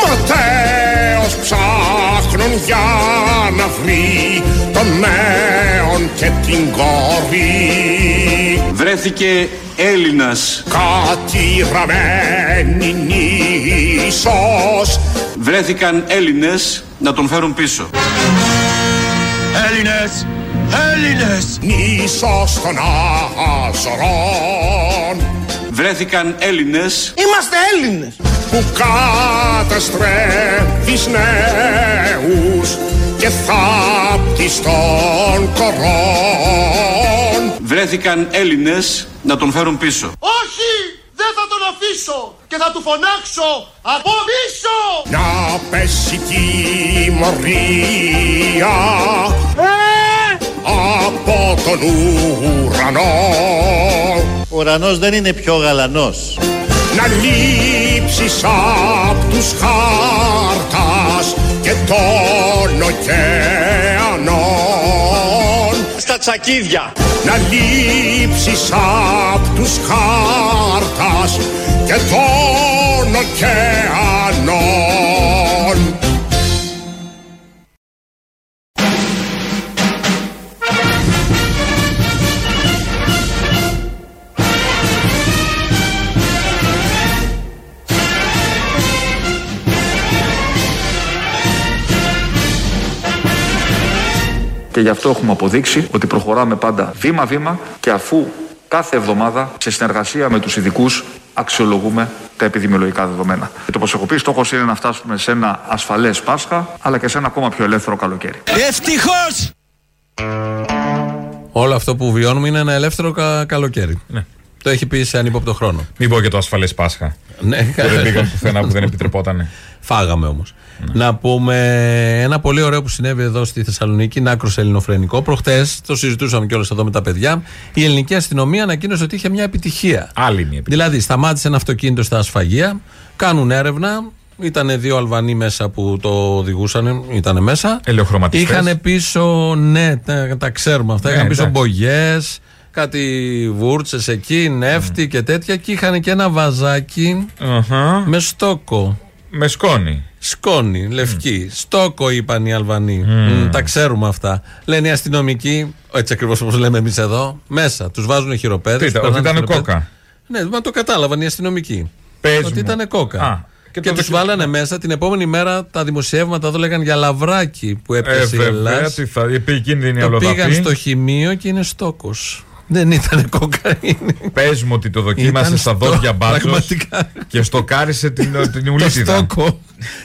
Ματέος ψάχνων για να βρει Τον νέον και την κόρη Βρέθηκε Έλληνας. Κατηραμένη νήσος Βρέθηκαν Έλληνες να τον φέρουν πίσω. Έλληνες! Έλληνες! Νήσος των Αζωρών Βρέθηκαν Έλληνες Είμαστε Έλληνες! που καταστρέφεις νέους και θάπτεις των κορών. Βρέθηκαν Έλληνες να τον φέρουν πίσω. Όχι! Δεν θα τον αφήσω! Και θα του φωνάξω από πίσω! Να πέσει τιμωρία Ε! από τον ουρανό Ο ουρανός δεν είναι πιο γαλανός. να λείψεις απ' τους χάρτας και των ωκεανών Στα τσακίδια. Να λείψεις απ' τους χάρτας και των ωκεανών. Και γι' αυτό έχουμε αποδείξει ότι προχωράμε πάντα βήμα-βήμα και αφού κάθε εβδομάδα σε συνεργασία με τους ειδικούς αξιολογούμε τα επιδημιολογικά δεδομένα. Και το όπως έχω πει, στόχος είναι να φτάσουμε σε ένα ασφαλές Πάσχα, αλλά και σε ένα ακόμα πιο ελεύθερο καλοκαίρι. Ευτυχώς! Όλο αυτό που βιώνουμε είναι ένα ελεύθερο κα- καλοκαίρι. Ναι. Το έχει πει σε ανύποπτο χρόνο. Μην πω και το ασφαλές Πάσχα. Ναι. Που δεν πήγαν πουθενά που δεν επιτρεπότανε. Φάγαμε όμως. Να πούμε ένα πολύ ωραίο που συνέβη εδώ στη Θεσσαλονίκη, είναι άκρο ελληνοφρενικό. Προχτές το συζητούσαμε κιόλας εδώ με τα παιδιά. Η ελληνική αστυνομία ανακοίνωσε ότι είχε μια επιτυχία. Άλλη μια επιτυχία. Δηλαδή, σταμάτησε ένα αυτοκίνητο στα ασφαγεία, κάνουν έρευνα. Ήταν δύο Αλβανοί μέσα που το οδηγούσαν, ήταν μέσα. Ελαιοχρωματιστές. Είχαν πίσω, ναι, τα, τα ξέρουμε αυτά. Ναι, είχαν πίσω εντάξει. μπογιές, κάτι βούρτσες εκεί, νεύτη και τέτοια. Και είχαν και ένα βαζάκι Αχα. με στόκο. Με σκόνη. Σκόνη, λευκή. Στόκο είπαν οι Αλβανοί. Μμ, τα ξέρουμε αυτά. Λένε οι αστυνομικοί, έτσι ακριβώς όπως λέμε εμείς εδώ, μέσα. Τους βάζουν χειροπέδες. Τι ήταν, ότι ήταν κόκα. Ναι, μα το κατάλαβαν οι αστυνομικοί. Πες ότι μου. ήταν κόκα. Α, και και τους το- βάλανε μέσα την επόμενη μέρα τα δημοσιεύματα εδώ λέγανε για λαβράκι που Ε, έπεσε η βέβαια, Ελλάδα. τι θα, η επικίνδυνη Το πήγαν ολοδαπή. στο χημείο και είναι στόκος. Δεν ήταν κοκαίνη. Πες μου ότι το δοκίμασες Ήταν στα στο- δόντια μπάτσο πραγματικά. και στοκάρισε την, την Το ουλίτιδα. στόκο.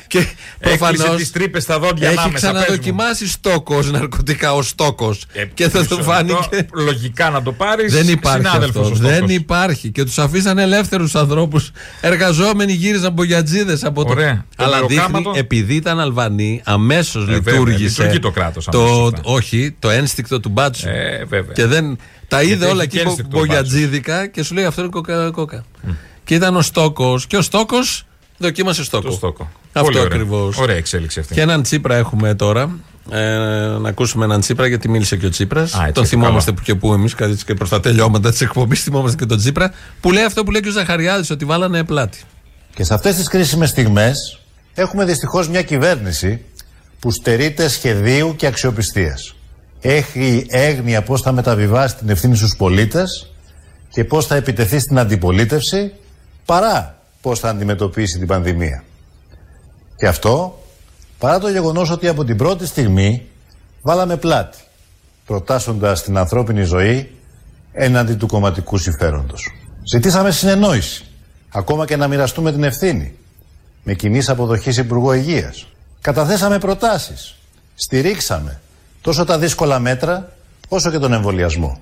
και Έκλεισε προφανώς τις τρύπες στα δόντια έχει ανάμεσα. πες μου. ξαναδοκιμάσει στόκος ναρκωτικά ο στόκος. Ε, και θα μισό του λεπτό, φάνηκε. Λογικά να το πάρεις. Δεν υπάρχει αυτός. Ο Δεν στόκος. υπάρχει. Και τους αφήσαν ελεύθερους ανθρώπους. Εργαζόμενοι γύριζαν μπογιατζίδε από το. Ωραία. Το Αλλά δείχνει, μεροκάματο. επειδή ήταν Αλβανοί, αμέσως βέβαια, λειτουργήσε. λειτουργεί το κράτος το, αμέσως, σωστά. όχι, το ένστικτο του μπάτσου. Ε, βέβαια. Και δεν. Τα είδε Γιατί όλα έχει και εκεί μπο- ένστικτο ο μπογιατζίδικα και σου λέει αυτό είναι κοκα. κοκα. Και ήταν ο στόκος. Και ο στόκος δοκίμασε στόκο. Το στόκο. Αυτό Πολύ ωραία. ακριβώς. Ωραία εξέλιξη αυτή. Και έναν Τσίπρα έχουμε τώρα. Ε, να ακούσουμε έναν Τσίπρα, γιατί μίλησε και ο Τσίπρας. έτσι, Τον θυμόμαστε καλά. που και που εμείς, κάτι και προς τα τελειώματα της εκπομπής, θυμόμαστε και τον Τσίπρα. Που λέει αυτό που λέει και ο Ζαχαριάδης, ότι βάλανε πλάτη. Και σε αυτές τις κρίσιμες στιγμές έχουμε δυστυχώς μια κυβέρνηση που στερείται σχεδίου και αξιοπιστίας. Έχει έγνοια πώς θα μεταβιβάσει την ευθύνη στους πολίτες και πώς θα επιτεθεί στην αντιπολίτευση παρά πώς θα αντιμετωπίσει την πανδημία. Και αυτό παρά το γεγονός ότι από την πρώτη στιγμή βάλαμε πλάτη προτάσσοντας την ανθρώπινη ζωή έναντι του κομματικού συμφέροντος. Ζητήσαμε συνεννόηση, ακόμα και να μοιραστούμε την ευθύνη, με κοινής αποδοχής Υπουργό Υγείας. Καταθέσαμε προτάσεις, στηρίξαμε τόσο τα δύσκολα μέτρα, όσο και τον εμβολιασμό.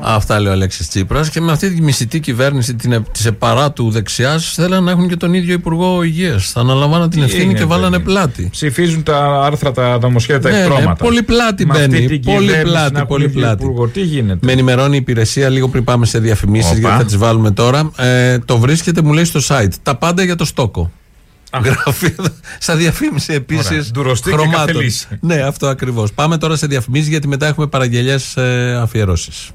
Αυτά λέει ο Αλέξης Τσίπρας. Και με αυτή τη μισητή κυβέρνηση της επαρά του δεξιάς θέλανε να έχουν και τον ίδιο Υπουργό Υγείας. Θα αναλαμβάναν την Τι ευθύνη είναι, και βάλανε παιδί. πλάτη. Ψηφίζουν τα άρθρα, τα, τα νομοσχέδια, τα Ναι, ναι, εκτρώματα. πολύ πλάτη Με αυτή μπαίνει. την Πολύ κυβέρνηση να πλάτη, έχουν πολύ ίδιο πλάτη. υπουργό. Τι γίνεται; Με ενημερώνει η υπηρεσία λίγο πριν πάμε σε διαφημίσεις, Όπα. γιατί θα τις βάλουμε τώρα. Ε, το βρίσκεται, μου λέει στο site. Τα πάντα για το στόκο. Γράφει εδώ, σαν διαφήμιση επίσης. Ωραία. Ντουροστή και καφελής. Ναι, αυτό ακριβώς. Πάμε τώρα σε διαφημίσεις, γιατί μετά έχουμε παραγγελίε ε, αφιερώσεις.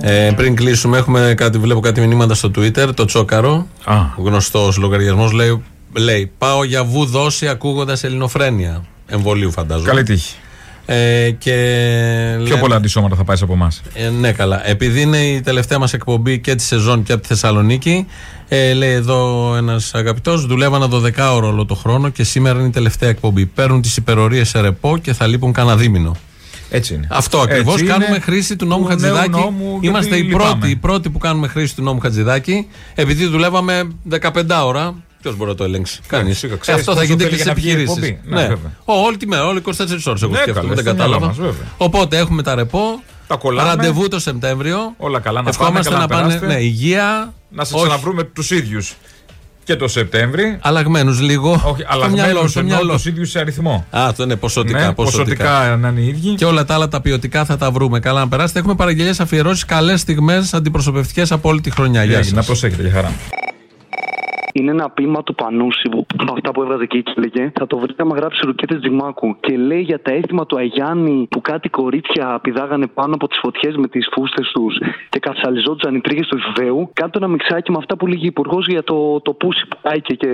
Ε, πριν κλείσουμε, έχουμε κάτι, βλέπω κάτι μηνύματα στο Twitter. Το Τσόκαρο, γνωστός λογαριασμός, λέει, λέει: Πάω για βου δόση ακούγοντας ελληνοφρένεια. Εμβολίου, φαντάζομαι. Καλή τύχη. Ε, και Πιο λένε- πολλά αντισώματα θα πάει από εμά. ε, ναι, καλά. Επειδή είναι η τελευταία μας εκπομπή και τη σεζόν και από τη Θεσσαλονίκη, ε, λέει εδώ ένας αγαπητός, δουλεύανα 12 ώρο όλο το χρόνο και σήμερα είναι η τελευταία εκπομπή. Παίρνουν τις υπερορίες σε ρεπό και θα λείπουν κανένα δίμηνο. Έτσι είναι. Αυτό ακριβώς. Έτσι είναι. Κάνουμε χρήση του νόμου Του νέου Χατζηδάκη. νόμου, Είμαστε γιατί οι πρώτοι, λυπάμαι. οι πρώτοι που κάνουμε χρήση του νόμου Χατζηδάκη. Επειδή δουλεύαμε 15 ώρα. Ποιος μπορεί να το ελέγξει; Κανείς. σίγουρα. Ξέρεις Αυτό θα πόσο γίνεται και θέλει στι για να βγει η επιχειρήσεις. εκπομπή. Ναι, βέβαια. όλη τη μέρα, όλη 24 ώρες. Εγώ Ναι, σκέφτομαι, καλέ, δεν στο μυαλό κατάλαβα. μας, βέβαια. Οπότε έχουμε τα ρεπό. Τα κολλάμε. Ραντεβού το Σεπτέμβριο. Όλα καλά να Ευχόμαστε πάνε, να καλά πάνε. περάσετε. Ναι, υγεία. Να σα όχι- ξαναβρούμε τους ίδιους. Και το Σεπτέμβρη. Αλλαγμένους λίγο. Όχι, Στο αλλαγμένους μυαλό, στο εννοώ μυαλό. τους ίδιους σε αριθμό. Α, αυτό είναι ποσοτικά. Ναι, ποσοτικά να είναι οι ίδιοι. Και όλα τα άλλα τα ποιοτικά θα τα βρούμε. Καλά να περάσετε. Έχουμε παραγγελίες αφιερώσεις καλές στιγμές αντιπροσωπευτικές από όλη τη χρονιά. Γεια Έγινε, σας. να προσέχετε, για χαρά. Είναι ένα ποίημα του Πανούση που από αυτά που έβγαζε εκεί και έλεγε. Θα το βρείτε άμα γράψει ρουκέτες Τζιμάκου. Και λέει για τα αίσθημα του Αγιάννη που κάτι κορίτσια πηδάγανε πάνω από τις φωτιές με τις φούστες τους και καθαλιζόντουσαν οι τρίχες του Ιβαίου. Κάτω ένα μιξάκι με αυτά που λέγει υπουργός για το, το πούσι που πάει και, και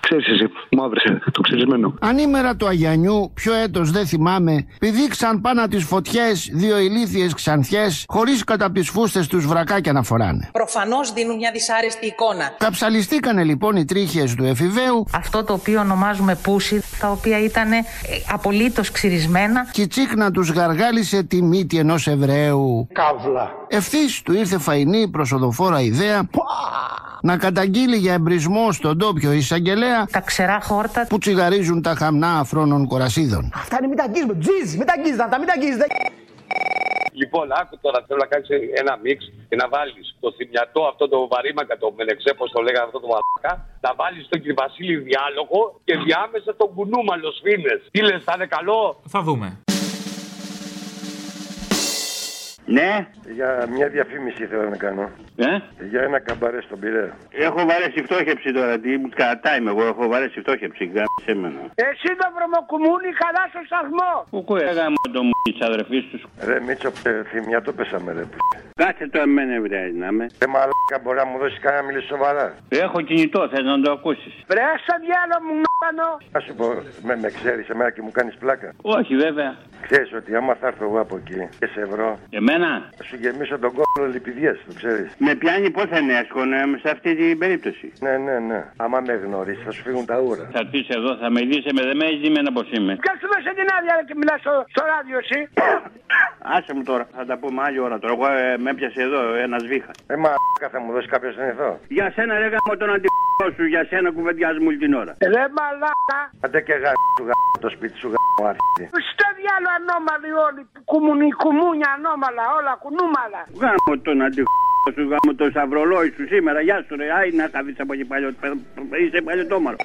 ξέρεις εσύ. Μου άβρεσε το ξερισμένο. Ανήμερα του Αγιανιού, ποιο έτος δεν θυμάμαι, πηδήξαν πάνω τις φωτιές δύο ηλίθιες ξανθιές, χωρίς κατά τις φούστες τους βρακάκια να φοράνε. Προφανώς δίνουν μια δυσάρεστη εικόνα. Καψαλιστήκανε λοιπόν οι τρίχες του εφηβαίου, Αυτό το οποίο ονομάζουμε πούσι, τα οποία ήταν ε, απολύτως ξυρισμένα. και η τσίχνα τους γαργάλισε τη μύτη ενός Εβραίου. Καύλα. Ευθύς του ήρθε φαϊνή προσοδοφόρα ιδέα να καταγγείλει για εμπρισμό στον τόπιο εισαγγελέα τα ξερά χόρτα που τσιγαρίζουν τα χαμνά αφρόνων κορασίδων. Αυτά είναι μην τα αγγίζουμε. Τζιζ, μην τα αγγίζετε, τα μην τα αγγίζετε. Λοιπόν, άκου τώρα, θέλω να κάνεις ένα μίξ και να βάλεις το θυμιατό αυτό το βαρύμακα, το μενεξέ, πώς το λέγανε αυτό το μαλάκα, να βάλεις τον κύριο Βασίλη διάλογο και διάμεσα τον κουνούμαλο σφίνε. Τι λες, θα είναι καλό; Θα δούμε. Ναι. Για μια διαφήμιση θέλω να κάνω. Ε; Για ένα καμπαρέ στον Πειραιά. Έχω βαρέσει φτώχευση τώρα. Τι μου κατάει με εγώ. Έχω βαρέσει φτώχευση. Γάμισε εμένα. Εσύ το βρωμοκουμούνι καλά στο σταθμό. Πού κολλάγα μου το μου τη αδερφή τους; Ρε Μίτσο, ε, θυμιατό πέσαμε ρε. Κάτσε το εμένα ευρέα να με. Ε, μαλάκα μπορεί να μου δώσεις κανένα να μιλήσεις σοβαρά. Έχω κινητό, θες να το ακούσεις. Βρε στο διάλογο μου νάνο. Να σου πω, με, με ξέρεις εμένα και μου κάνεις πλάκα. Όχι βέβαια. Ξέρεις ότι άμα θα έρθω εγώ από εκεί και σε ευρώ, Εμένα; θα σου γεμίσω τον κόλλο λιπηδιέ, το ξέρεις. Με πιάνει πώς θα είναι εύκολο σε αυτή την περίπτωση. Ναι, ναι, ναι. Άμα με γνωρίσεις, θα σου φύγουν τα ούρα. Θα πεις εδώ, θα με δει, με δεν με έχεις δει με πώς είμαι. Ποιο σου δώσε την άδεια ρε, και μιλάς στο, στο ράδιο εσύ. Άσε μου τώρα, θα τα πούμε άλλη ώρα τώρα. Εγώ ε, με έπιασε εδώ ένας βήχας. Ε, μαλάκα θα μου δώσεις κάποιος να εδώ. Για σένα ρε γάμο τον αντιπρό σου, για σένα κουβεντιάζουμε όλη την ώρα. Ρε μαλάκα. Άντε και γάμο σου γάμο το σπίτι σου γάμο άρχιτη. Στο διάλογο ανώμαλοι όλοι. Κουμουνι, κουμούνια ανώμαλα, όλα κουνούμαλα. Γάμο τον αντιπρό σου, γάμο το σταυρολόι σου σήμερα. Γεια σου ρε, άι να καθίσει από εκεί παλιό. Είσαι παλιωτόμαρο.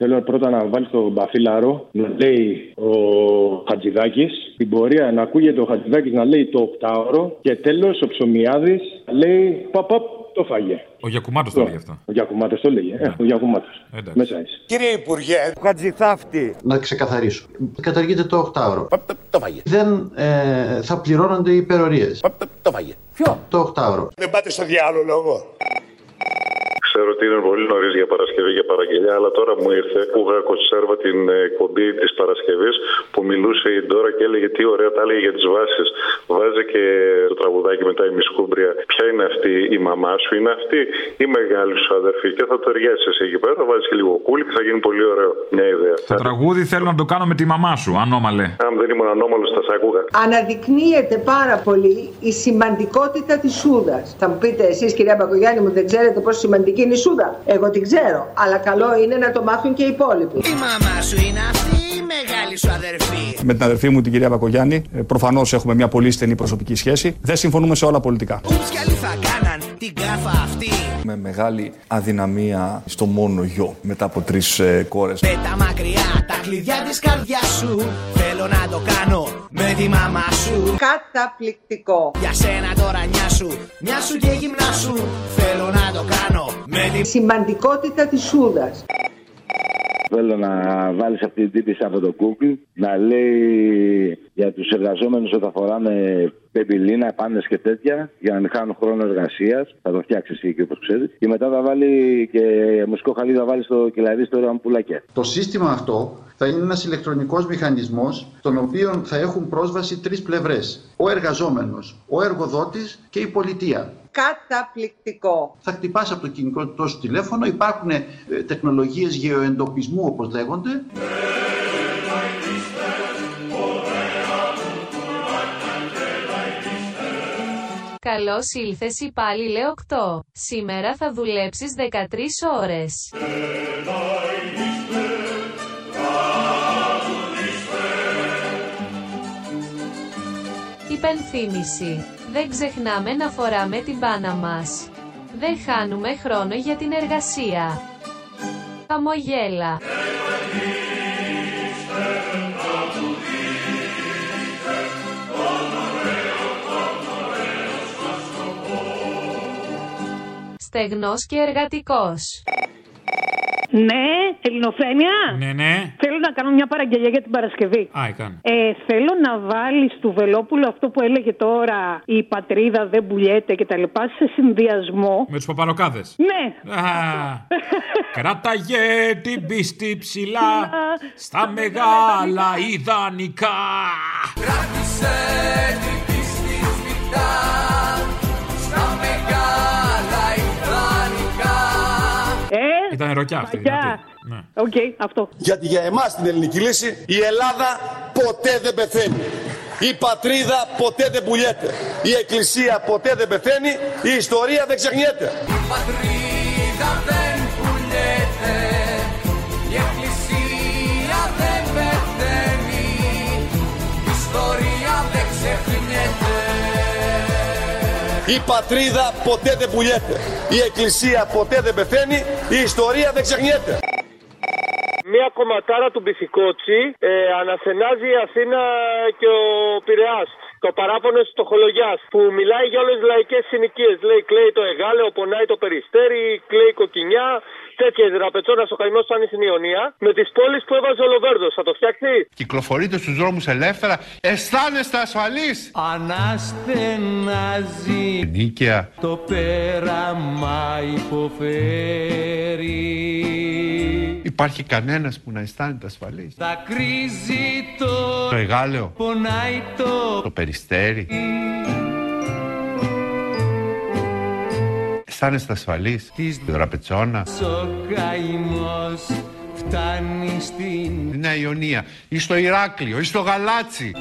Θέλω πρώτα να βάλεις τον Μπαφίλαρο να λέει ο Χατζηδάκης. Την πορεία να ακούγεται ο Χατζηδάκης να λέει το οκτάωρο. Και τέλος ο Ψωμιάδης λέει παπ, παπ, το φάγε. Ο Γιακουμάτος το λέει αυτό. Ο Γιακουμάτος το λέγε. Ε, ο Γιακουμάτος. Εντάξει. Μέσα είσαι. Κύριε Υπουργέ, Χατζηθάφτη. Να ξεκαθαρίσω. Καταργείται το οκτάωρο. Το φάγε. Δεν ε, θα πληρώνονται οι υπερορίες. Το φάγε. Ποιο; Το οκτάωρο. Δεν πάτε στο διάλογο. Ξέρω ότι είναι πολύ νωρίς για Παρασκευή για παραγγελιά, αλλά τώρα μου ήρθε που είχα κονσέρβα την ε, εκπομπή της Παρασκευής που μιλούσε η Ντόρα και έλεγε τι ωραία τα έλεγε για τις βάσεις. Βάζει και το τραγουδάκι μετά η Μισκούμπρια. Ποια είναι αυτή η μαμά σου, είναι αυτή η μεγάλη σου αδερφή. Και θα το ταιριάσεις εσύ εκεί πέρα, θα βάζεις και λίγο κούλι και θα γίνει πολύ ωραίο. Μια ιδέα. Το τραγούδι θέλω να το κάνω με τη μαμά σου, ανώμαλε. Αν δεν ήμουν ανώμαλος, θα σ' άκουγα. Αναδεικνύεται πάρα πολύ η σημαντικότητα της Σούδας. Θα μου πείτε εσείς κυρία Μπακογιάννη μου δεν ξέρετε πόσο σημαντική είναι η Σούδα. Εγώ την ξέρω. Αλλά καλό είναι να το μάθουν και οι υπόλοιποι. Η μαμά σου είναι αυτή η μεγάλη σου αδερφή. Με την αδερφή μου την κυρία Μπακογιάννη, προφανώς έχουμε μια πολύ στενή προσωπική σχέση. Δεν συμφωνούμε σε όλα πολιτικά. Ούψ κι άλλοι θα κάναν την κάφα αυτή. Με μεγάλη αδυναμία στο μόνο γιο μετά από τρεις ε, κόρες. Πέτα μακριά τα κλειδιά της καρδιάς σου. Θέλω να το κάνω με τη μαμά σου. Καταπληκτικό. Για σένα τώρα νιά σου, μια σου και γυμνά σου. Θέλω να το κάνω με τη Η σημαντικότητα της Σούδας. Θέλω να βάλεις αυτή την τύπη από το Google να λέει για τους εργαζόμενους όταν φοράνε πεμπιλίνα, πάνες και τέτοια για να μην χάνουν χρόνο εργασίας. Θα το φτιάξει εσύ και όπως ξέρεις. Και μετά θα βάλει και μουσικό χαλί θα βάλει στο κελαρί στο ραμπουλάκια. Το σύστημα αυτό θα είναι ένας ηλεκτρονικός μηχανισμός στον οποίο θα έχουν πρόσβαση τρεις πλευρές. Ο εργαζόμενος, ο εργοδότης και η πολιτεία. Καταπληκτικό. Θα χτυπάς από το κινητό σου τηλέφωνο, υπάρχουν ε, τεχνολογίες γεωεντοπισμού όπως λέγονται. Καλώς ήλθες υπάλληλε 8. Σήμερα θα δουλέψεις 13 ώρες. Υπενθύμηση. Δεν ξεχνάμε να φοράμε την μπάνα μας. Δεν χάνουμε χρόνο για την εργασία. Χαμογέλα. Στεγνός και εργατικός. Ναι, ελληνοφρένια. Ναι, ναι. Θέλω να κάνω μια παραγγελία για την Παρασκευή. Α, έκανε. Ε, θέλω να βάλεις του Βελόπουλου αυτό που έλεγε τώρα η πατρίδα δεν πουλιέται και τα λοιπά σε συνδυασμό. Με τους παπαροκάδες. Ναι. Α, κράταγε την πίστη ψηλά στα μεγάλα ιδανικά. Κράτησε την πίστη σφιχτά Ήταν ροκιά αυτή. Παλιά. δυνατή. Ναι. Οκ, αυτό. Γιατί για εμάς την ελληνική λύση η Ελλάδα ποτέ δεν πεθαίνει. Η πατρίδα ποτέ δεν πουλιέται. Η εκκλησία ποτέ δεν πεθαίνει. Η ιστορία δεν ξεχνιέται. Η πατρίδα δεν Η πατρίδα ποτέ δεν πουλιέται. Η εκκλησία ποτέ δεν πεθαίνει. Η ιστορία δεν ξεχνιέται. Μία κομματάρα του Μπιθικότσι ε, αναστενάζει η Αθήνα και ο Πειραιάς. Το παράπονο στο Χολογιάς που μιλάει για όλες τις λαϊκές συνοικίες. Λέει κλαίει το Εγάλεο, πονάει το Περιστέρι, κλαίει η Κοκκινιά. Τέτοια δραπετσόνα ο καημό σαν στην Ιωνία. Με τις πόλεις που έβαζε ο Λοβέρδος. Θα το φτιάξει. Κυκλοφορείτε στους δρόμους ελεύθερα. Αισθάνεστε ασφαλείς. Αναστενάζει Νίκαια. το πέραμα υποφέρει. Υπάρχει κανένας που να αισθάνεται ασφαλής. Δακρύζει το, Το εγάλεο. πονάει το, Το περιστέρι. Αισθάνεστε ασφαλείς. Της Τη δραπετσόνα. ο καημός φτάνει στην Στη Νέα Ιωνία. Ή στο Ηράκλειο. Ή στο Γαλάτσι.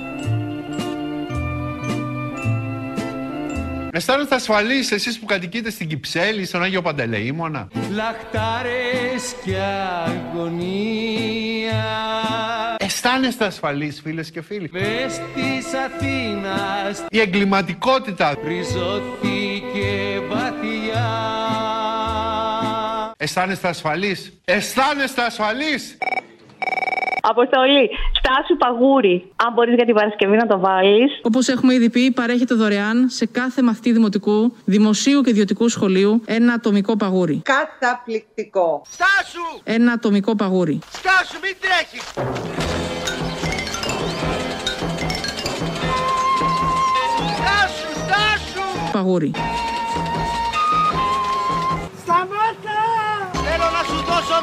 Αισθάνεστε ασφαλείς εσείς που κατοικείτε στην Κυψέλη, στον Άγιο Παντελεήμονα; λαχτάρες και αγωνία. Αισθάνεστε ασφαλείς φίλες και φίλοι; Πες της Αθήνας Η εγκληματικότητα. ριζώθηκε Αισθάνεστε ασφαλείς; Αισθάνεστε ασφαλείς. Αποστολή, στάσου παγούρι. Αν μπορείς για την Παρασκευή να το βάλεις. Όπως έχουμε ήδη πει, παρέχεται δωρεάν σε κάθε μαθητή δημοτικού, δημοσίου και ιδιωτικού σχολείου ένα ατομικό παγούρι. Καταπληκτικό. Στάσου! Ένα ατομικό παγούρι. Στάσου, μην τρέχεις! Στάσου, στάσου! Παγούρι.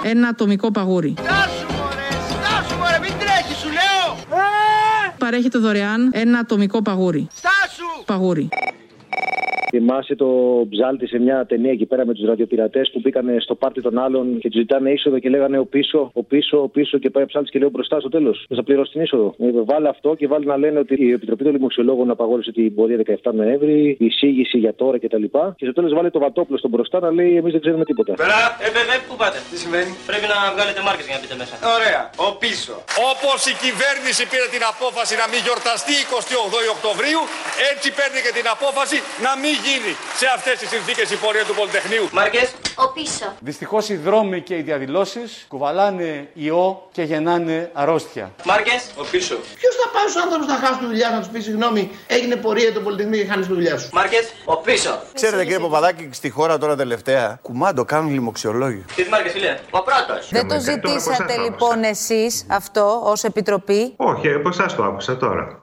Ένα ατομικό παγούρι. Στάσου, μωρέ! Στάσου, μωρέ! Μην τρέχεις, σου λέω! Ε! Παρέχεται δωρεάν ένα ατομικό παγούρι. Στάσου! Παγούρι. Θυμάσαι το ψάλτη σε μια ταινία εκεί πέρα με τους ραδιοπειρατές που μπήκαν στο πάρτι των άλλων και τους ζητάνε είσοδο και λέγανε ο πίσω, ο πίσω, ο πίσω και πάει ο ψάλτης και λέει ο μπροστά στο τέλος. Θα πληρώσει την είσοδο. Ε, Βάλε αυτό και βάλει να λένε ότι η Επιτροπή των Λιμοξιολόγων απαγόρευσε την πορεία 17 Νοέμβρη, η εισήγηση για τώρα κτλ. Και, και στο τέλος βάλε το βατόπλο στον μπροστά να λέει εμείς δεν ξέρουμε τίποτα. Πέρα, ε, ε, ε, πού πάτε; Τι σημαίνει; Πρέπει να βγάλετε μάρκες για να μπείτε μέσα. Ωραία. Ο πίσω. Όπως η κυβέρνηση πήρε την απόφαση να μην γιορταστεί 28 Οκτωβρίου, έτσι παίρνει και την απόφαση να μην γίνει σε αυτές τις συνθήκες η πορεία του Πολυτεχνείου. Μάρκες. Ο πίσω. Δυστυχώς οι δρόμοι και οι διαδηλώσεις κουβαλάνε ιό και γεννάνε αρρώστια. Μάρκες. Ο πίσω. Ποιος θα πάει στου άνθρωπου να χάσουν τη δουλειά να τους πει συγγνώμη, έγινε πορεία το Πολυτεχνείο και χάνεις τη δουλειά σου. Μάρκες. Ο πίσω. Ξέρετε κύριε Παπαδάκη, στη χώρα τώρα τελευταία κουμάντο κάνουν λοιμοξιολόγοι. Τι μάρκες φίλε. Ο πρώτος. Δεν το ζητήσατε λοιπόν εσείς αυτό ως Επιτροπή; Όχι, από εσάς το άκουσα τώρα.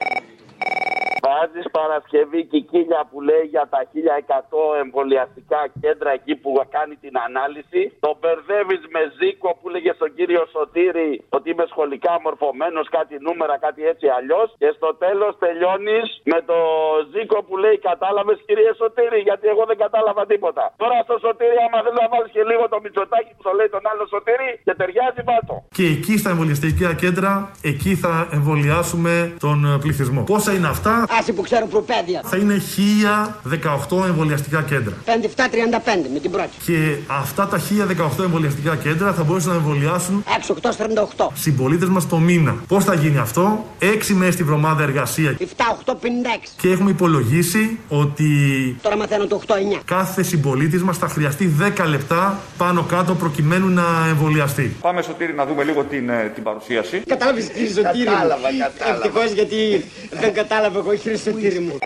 Βάζεις Παρασκευή κικίλια που λέει για τα 1100 εμβολιαστικά κέντρα εκεί που κάνει την ανάλυση. Το μπερδεύεις με Ζήκο που λέγε στον κύριο Σωτήρη ότι είμαι σχολικά μορφωμένος, κάτι νούμερα, κάτι έτσι αλλιώς. Και στο τέλος τελειώνεις με το Ζήκο που λέει Κατάλαβες κύριε Σωτήρη, γιατί εγώ δεν κατάλαβα τίποτα. Τώρα στο Σωτήρη, άμα δεν να βάλεις και λίγο το μυτσοτάκι που το λέει τον άλλο Σωτήρη και ταιριάζει βάτο. Και εκεί στα εμβολιαστικά κέντρα, εκεί θα εμβολιάσουμε τον ε, πληθυσμό. Πόσα είναι αυτά, Άσε αυτοί που ξέρουν προπαίδεια. Θα είναι 1018 εμβολιαστικά κέντρα. 57-35 με την πρώτη. Και αυτά τα 1018 εμβολιαστικά κέντρα θα μπορούσαν να εμβολιάσουν 6-8-38. συμπολίτες μας το μήνα. Πώς θα γίνει αυτό, 6 μέρες τη βδομάδα εργασία. 7-8-56. Και έχουμε υπολογίσει ότι Τώρα μαθαίνω το 8-9. κάθε συμπολίτης μας θα χρειαστεί 10 λεπτά πάνω κάτω προκειμένου να εμβολιαστεί. Πάμε Σωτήρη να δούμε λίγο την, ε, την παρουσίαση. Κατάλαβες τι Σωτήρη μου. Κατάλαβα, κατάλαβα. Ευτυχώς γιατί δεν κατάλαβα εγώ Χρυσοτήρη μου.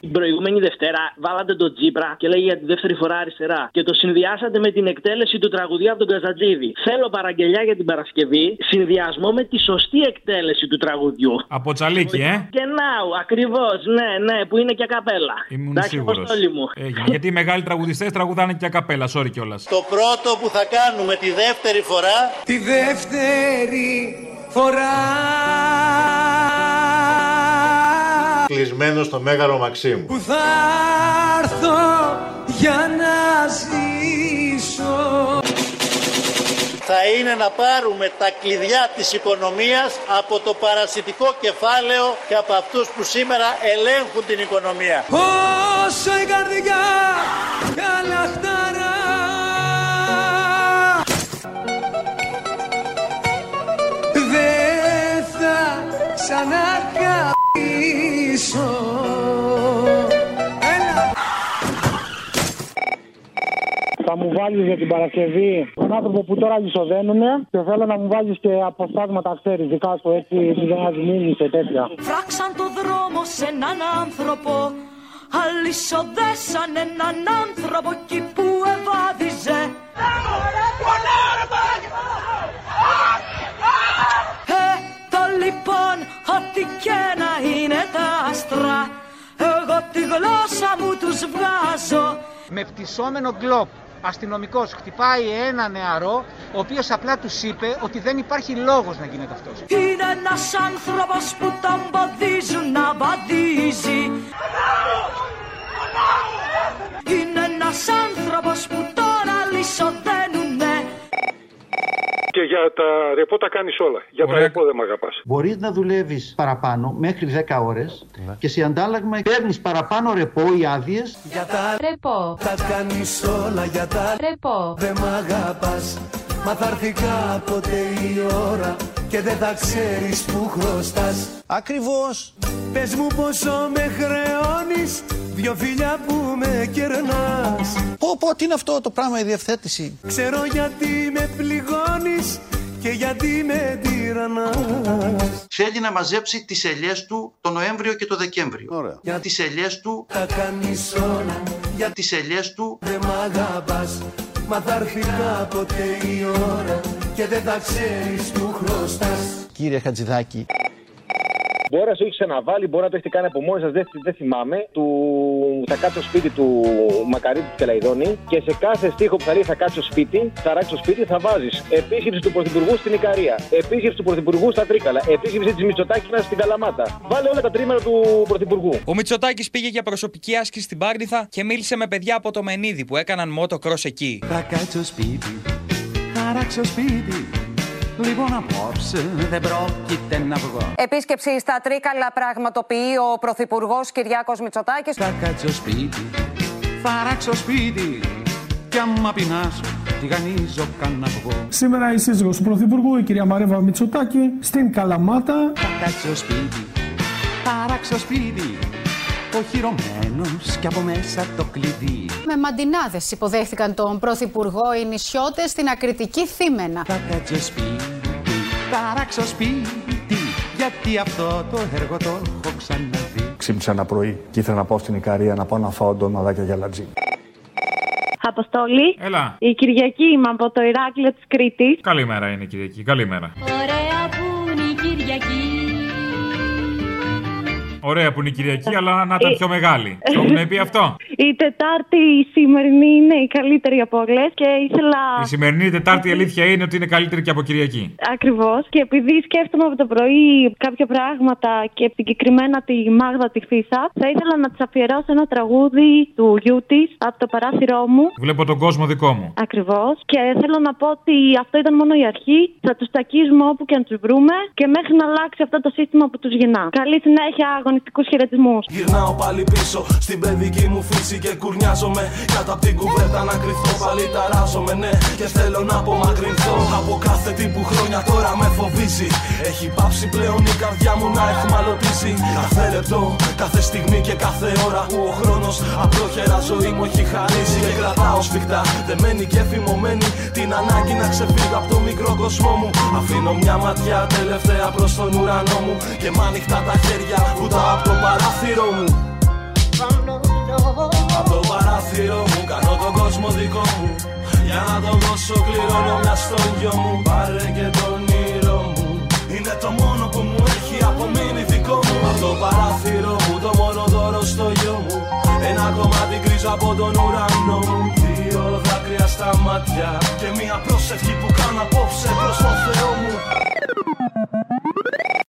Την προηγούμενη Δευτέρα βάλατε τον Τζίπρα και λέγει για τη δεύτερη φορά αριστερά. Και το συνδυάσατε με την εκτέλεση του τραγουδιού από τον Καζατζίδη. Θέλω παραγγελιά για την Παρασκευή, συνδυασμό με τη σωστή εκτέλεση του τραγουδιού. Από τσαλίκι, ε; Και ναου, ακριβώς, ναι, ναι, που είναι και καπέλα. Ήμουν Εντάξει, σίγουρος. Αποστόλη μου. Γιατί οι μεγάλοι τραγουδιστές τραγουδάνε και ακαπέλα, sorry κιόλας. Το πρώτο που θα κάνουμε τη δεύτερη φορά Τη δεύτερη φορά κλεισμένο στο Μέγαρο Μαξίμου. που θα έρθω για να ζήσω Θα είναι να πάρουμε τα κλειδιά της οικονομίας από το παρασιτικό κεφάλαιο και από αυτούς που σήμερα ελέγχουν την οικονομία. Όσο η καρδιά καλαχταρά ξανακαπήσω Θα μου βάλεις για την Παρασκευή τον άνθρωπο που τώρα λισοδένουνε και θέλω να μου βάλεις και αποσπάσματα, ξέρεις, δικά σου έτσι, δεν μείνει και τέτοια. Φράξαν το δρόμο σε έναν άνθρωπο Αλυσοδέσαν έναν άνθρωπο εκεί που ευάδιζε και να είναι τα άστρα. Εγώ τη γλώσσα μου τους βγάζω. Με πτυσσόμενο γκλόπ, αστυνομικός χτυπάει ένα νεαρό, ο οποίος απλά τους είπε ότι δεν υπάρχει λόγος να γίνεται αυτός. Είναι ένας άνθρωπος που τον εμποδίζουν να βαδίζει. Είναι ένας άνθρωπος που τώρα λυσοδένουνε Και για τα ρεπό τα κάνεις όλα. Για τα ρεπό δεν με αγαπάς. Μπορείς να δουλεύεις παραπάνω μέχρι 10 ώρες και σε αντάλλαγμα παίρνεις παραπάνω ρεπό ή άδειες. Για τα Ρεπό. τα κάνεις όλα για τα Ρεπό. Δεν μ' αγαπάς Μα θα έρθει κάποτε η ώρα Και δεν θα ξέρεις που χρωστάς Ακριβώς Πες μου πόσο με χρεώνεις Δυο φιλιά που με κερνάς Πω πω, τι είναι αυτό το πράγμα η διευθέτηση; Ξέρω γιατί με πληγώνεις Και γιατί με τυραννάς Θέλει να μαζέψει τις ελιές του το Νοέμβριο και το Δεκέμβριο. Ωραία. Για τις ελιές του. Τα κάνεις όλα Για τις ελιές του. Δεν μ' αγαπάς Μα θα έρθει κάποτε η ώρα Και δεν θα ξέρεις που χρωστάς Κύριε Χατζηδάκη. Μπορεί να σου έχει ξαναβάλει, μπορεί να το έχετε κάνει από μόνοι σας, δεν, δεν θυμάμαι. Του θα κάτσω σπίτι του Μακαρίτη του Κελαϊδόνη και σε κάθε στίχο που θα λέει θα κάτσω σπίτι, θα ράξω σπίτι, θα βάζεις επίσκεψη του Πρωθυπουργού στην Ικαρία, επίσκεψη του Πρωθυπουργού στα Τρίκαλα, επίσκεψη της Μητσοτάκης στην Καλαμάτα. Βάλε όλα τα τρίμερα του Πρωθυπουργού. Ο Μητσοτάκης πήγε για προσωπική άσκηση στην Πάρνηθα και μίλησε με παιδιά από το Μενίδη που έκαναν μότο κρός εκεί. Θα κάτσω σπίτι, θα ράξω σπίτι Λοιπόν απόψε δεν πρόκειται να βγω Επίσκεψη στα Τρίκαλα πραγματοποιεί ο Πρωθυπουργός Κυριάκος Μητσοτάκης. Θα κάτσω σπίτι, θα ράξω σπίτι Κι άμα πεινάσω, τηγανίζω κανένα βγω Σήμερα η σύζυγος του Πρωθυπουργού, η κυρία Μαρέβα Μητσοτάκη, στην Καλαμάτα. Θα κάτσω σπίτι, θα ράξω σπίτι Οχυρωμένος κι από μέσα το κλειδί Με μαντινάδες υποδέχθηκαν τον Πρωθυπουργό οι νησιώτες στην ακριτική Θήμενα. Θα κάτσω σπίτι, θα ράξω σπίτι Γιατί αυτό το έργο το έχω ξαναδεί Ξύπνησα ένα πρωί και ήθελα να πάω στην Ικαρία να πάω να φάω ντοναδάκια για λατζί. Αποστόλη. Έλα. Η Κυριακή είμαι από το Ηράκλειο της Κρήτης. Καλημέρα είναι η Κυριακή. Καλημέρα. Ωραία που είναι η Κυριακή. Ωραία που είναι η Κυριακή, αλλά να ήταν πιο μεγάλη. Το έχουμε πει αυτό; Η Τετάρτη η σημερινή είναι η καλύτερη από όλες και ήθελα. Η σημερινή Τετάρτη η αλήθεια είναι ότι είναι καλύτερη και από Κυριακή. Ακριβώς. Και επειδή σκέφτομαι από το πρωί κάποια πράγματα και συγκεκριμένα τη Μάγδα τη Φίσα, θα ήθελα να της αφιερώσω ένα τραγούδι του γιού της από το παράθυρό μου. Βλέπω τον κόσμο δικό μου. Ακριβώς. Και θέλω να πω ότι αυτό ήταν μόνο η αρχή. Θα τους τακίζουμε όπου και αν τους βρούμε και μέχρι να αλλάξει αυτό το σύστημα που τους γεννά. Καλή συνέχεια, αγωνιστικού χαιρετισμού. Γυρνάω πάλι πίσω στην παιδική μου φύση και κουρνιάζομαι. Κάτω απ' την κουβέρτα να κρυφτώ, πάλι ταράζομαι, ναι. Και θέλω να απομακρυνθώ από κάθε τι που χρόνια τώρα με φοβίζει. Έχει πάψει πλέον η καρδιά μου να εχμαλωτήσει. Κάθε λεπτό, κάθε στιγμή και κάθε ώρα που ο χρόνος απλόχερα ζωή μου έχει χαρίσει. Και κρατάω σφιχτά, δεμένη και φημωμένη την ανάγκη να ξεφύγω από το μικρό κόσμο μου. Αφήνω μια ματιά τελευταία προς τον ουρανό μου και μ' ανοιχτά τα χέρια που τα από το παράθυρο μου. Από το παράθυρο μου κάνω τον κόσμο δικό μου. Για να τον δώσω κληρώνω μια στο γιο μου. Πάρε και τον όνειρο μου. Είναι το μόνο που μου έχει απομείνει δικό μου. Από το παράθυρο μου το μόνο δώρο στο γιο μου. Ένα κομμάτι γκρίζο από τον ουρανό μου. Δύο δάκρυα στα μάτια Και μια πρόσευχη που κάνω απόψε προς το Θεό μου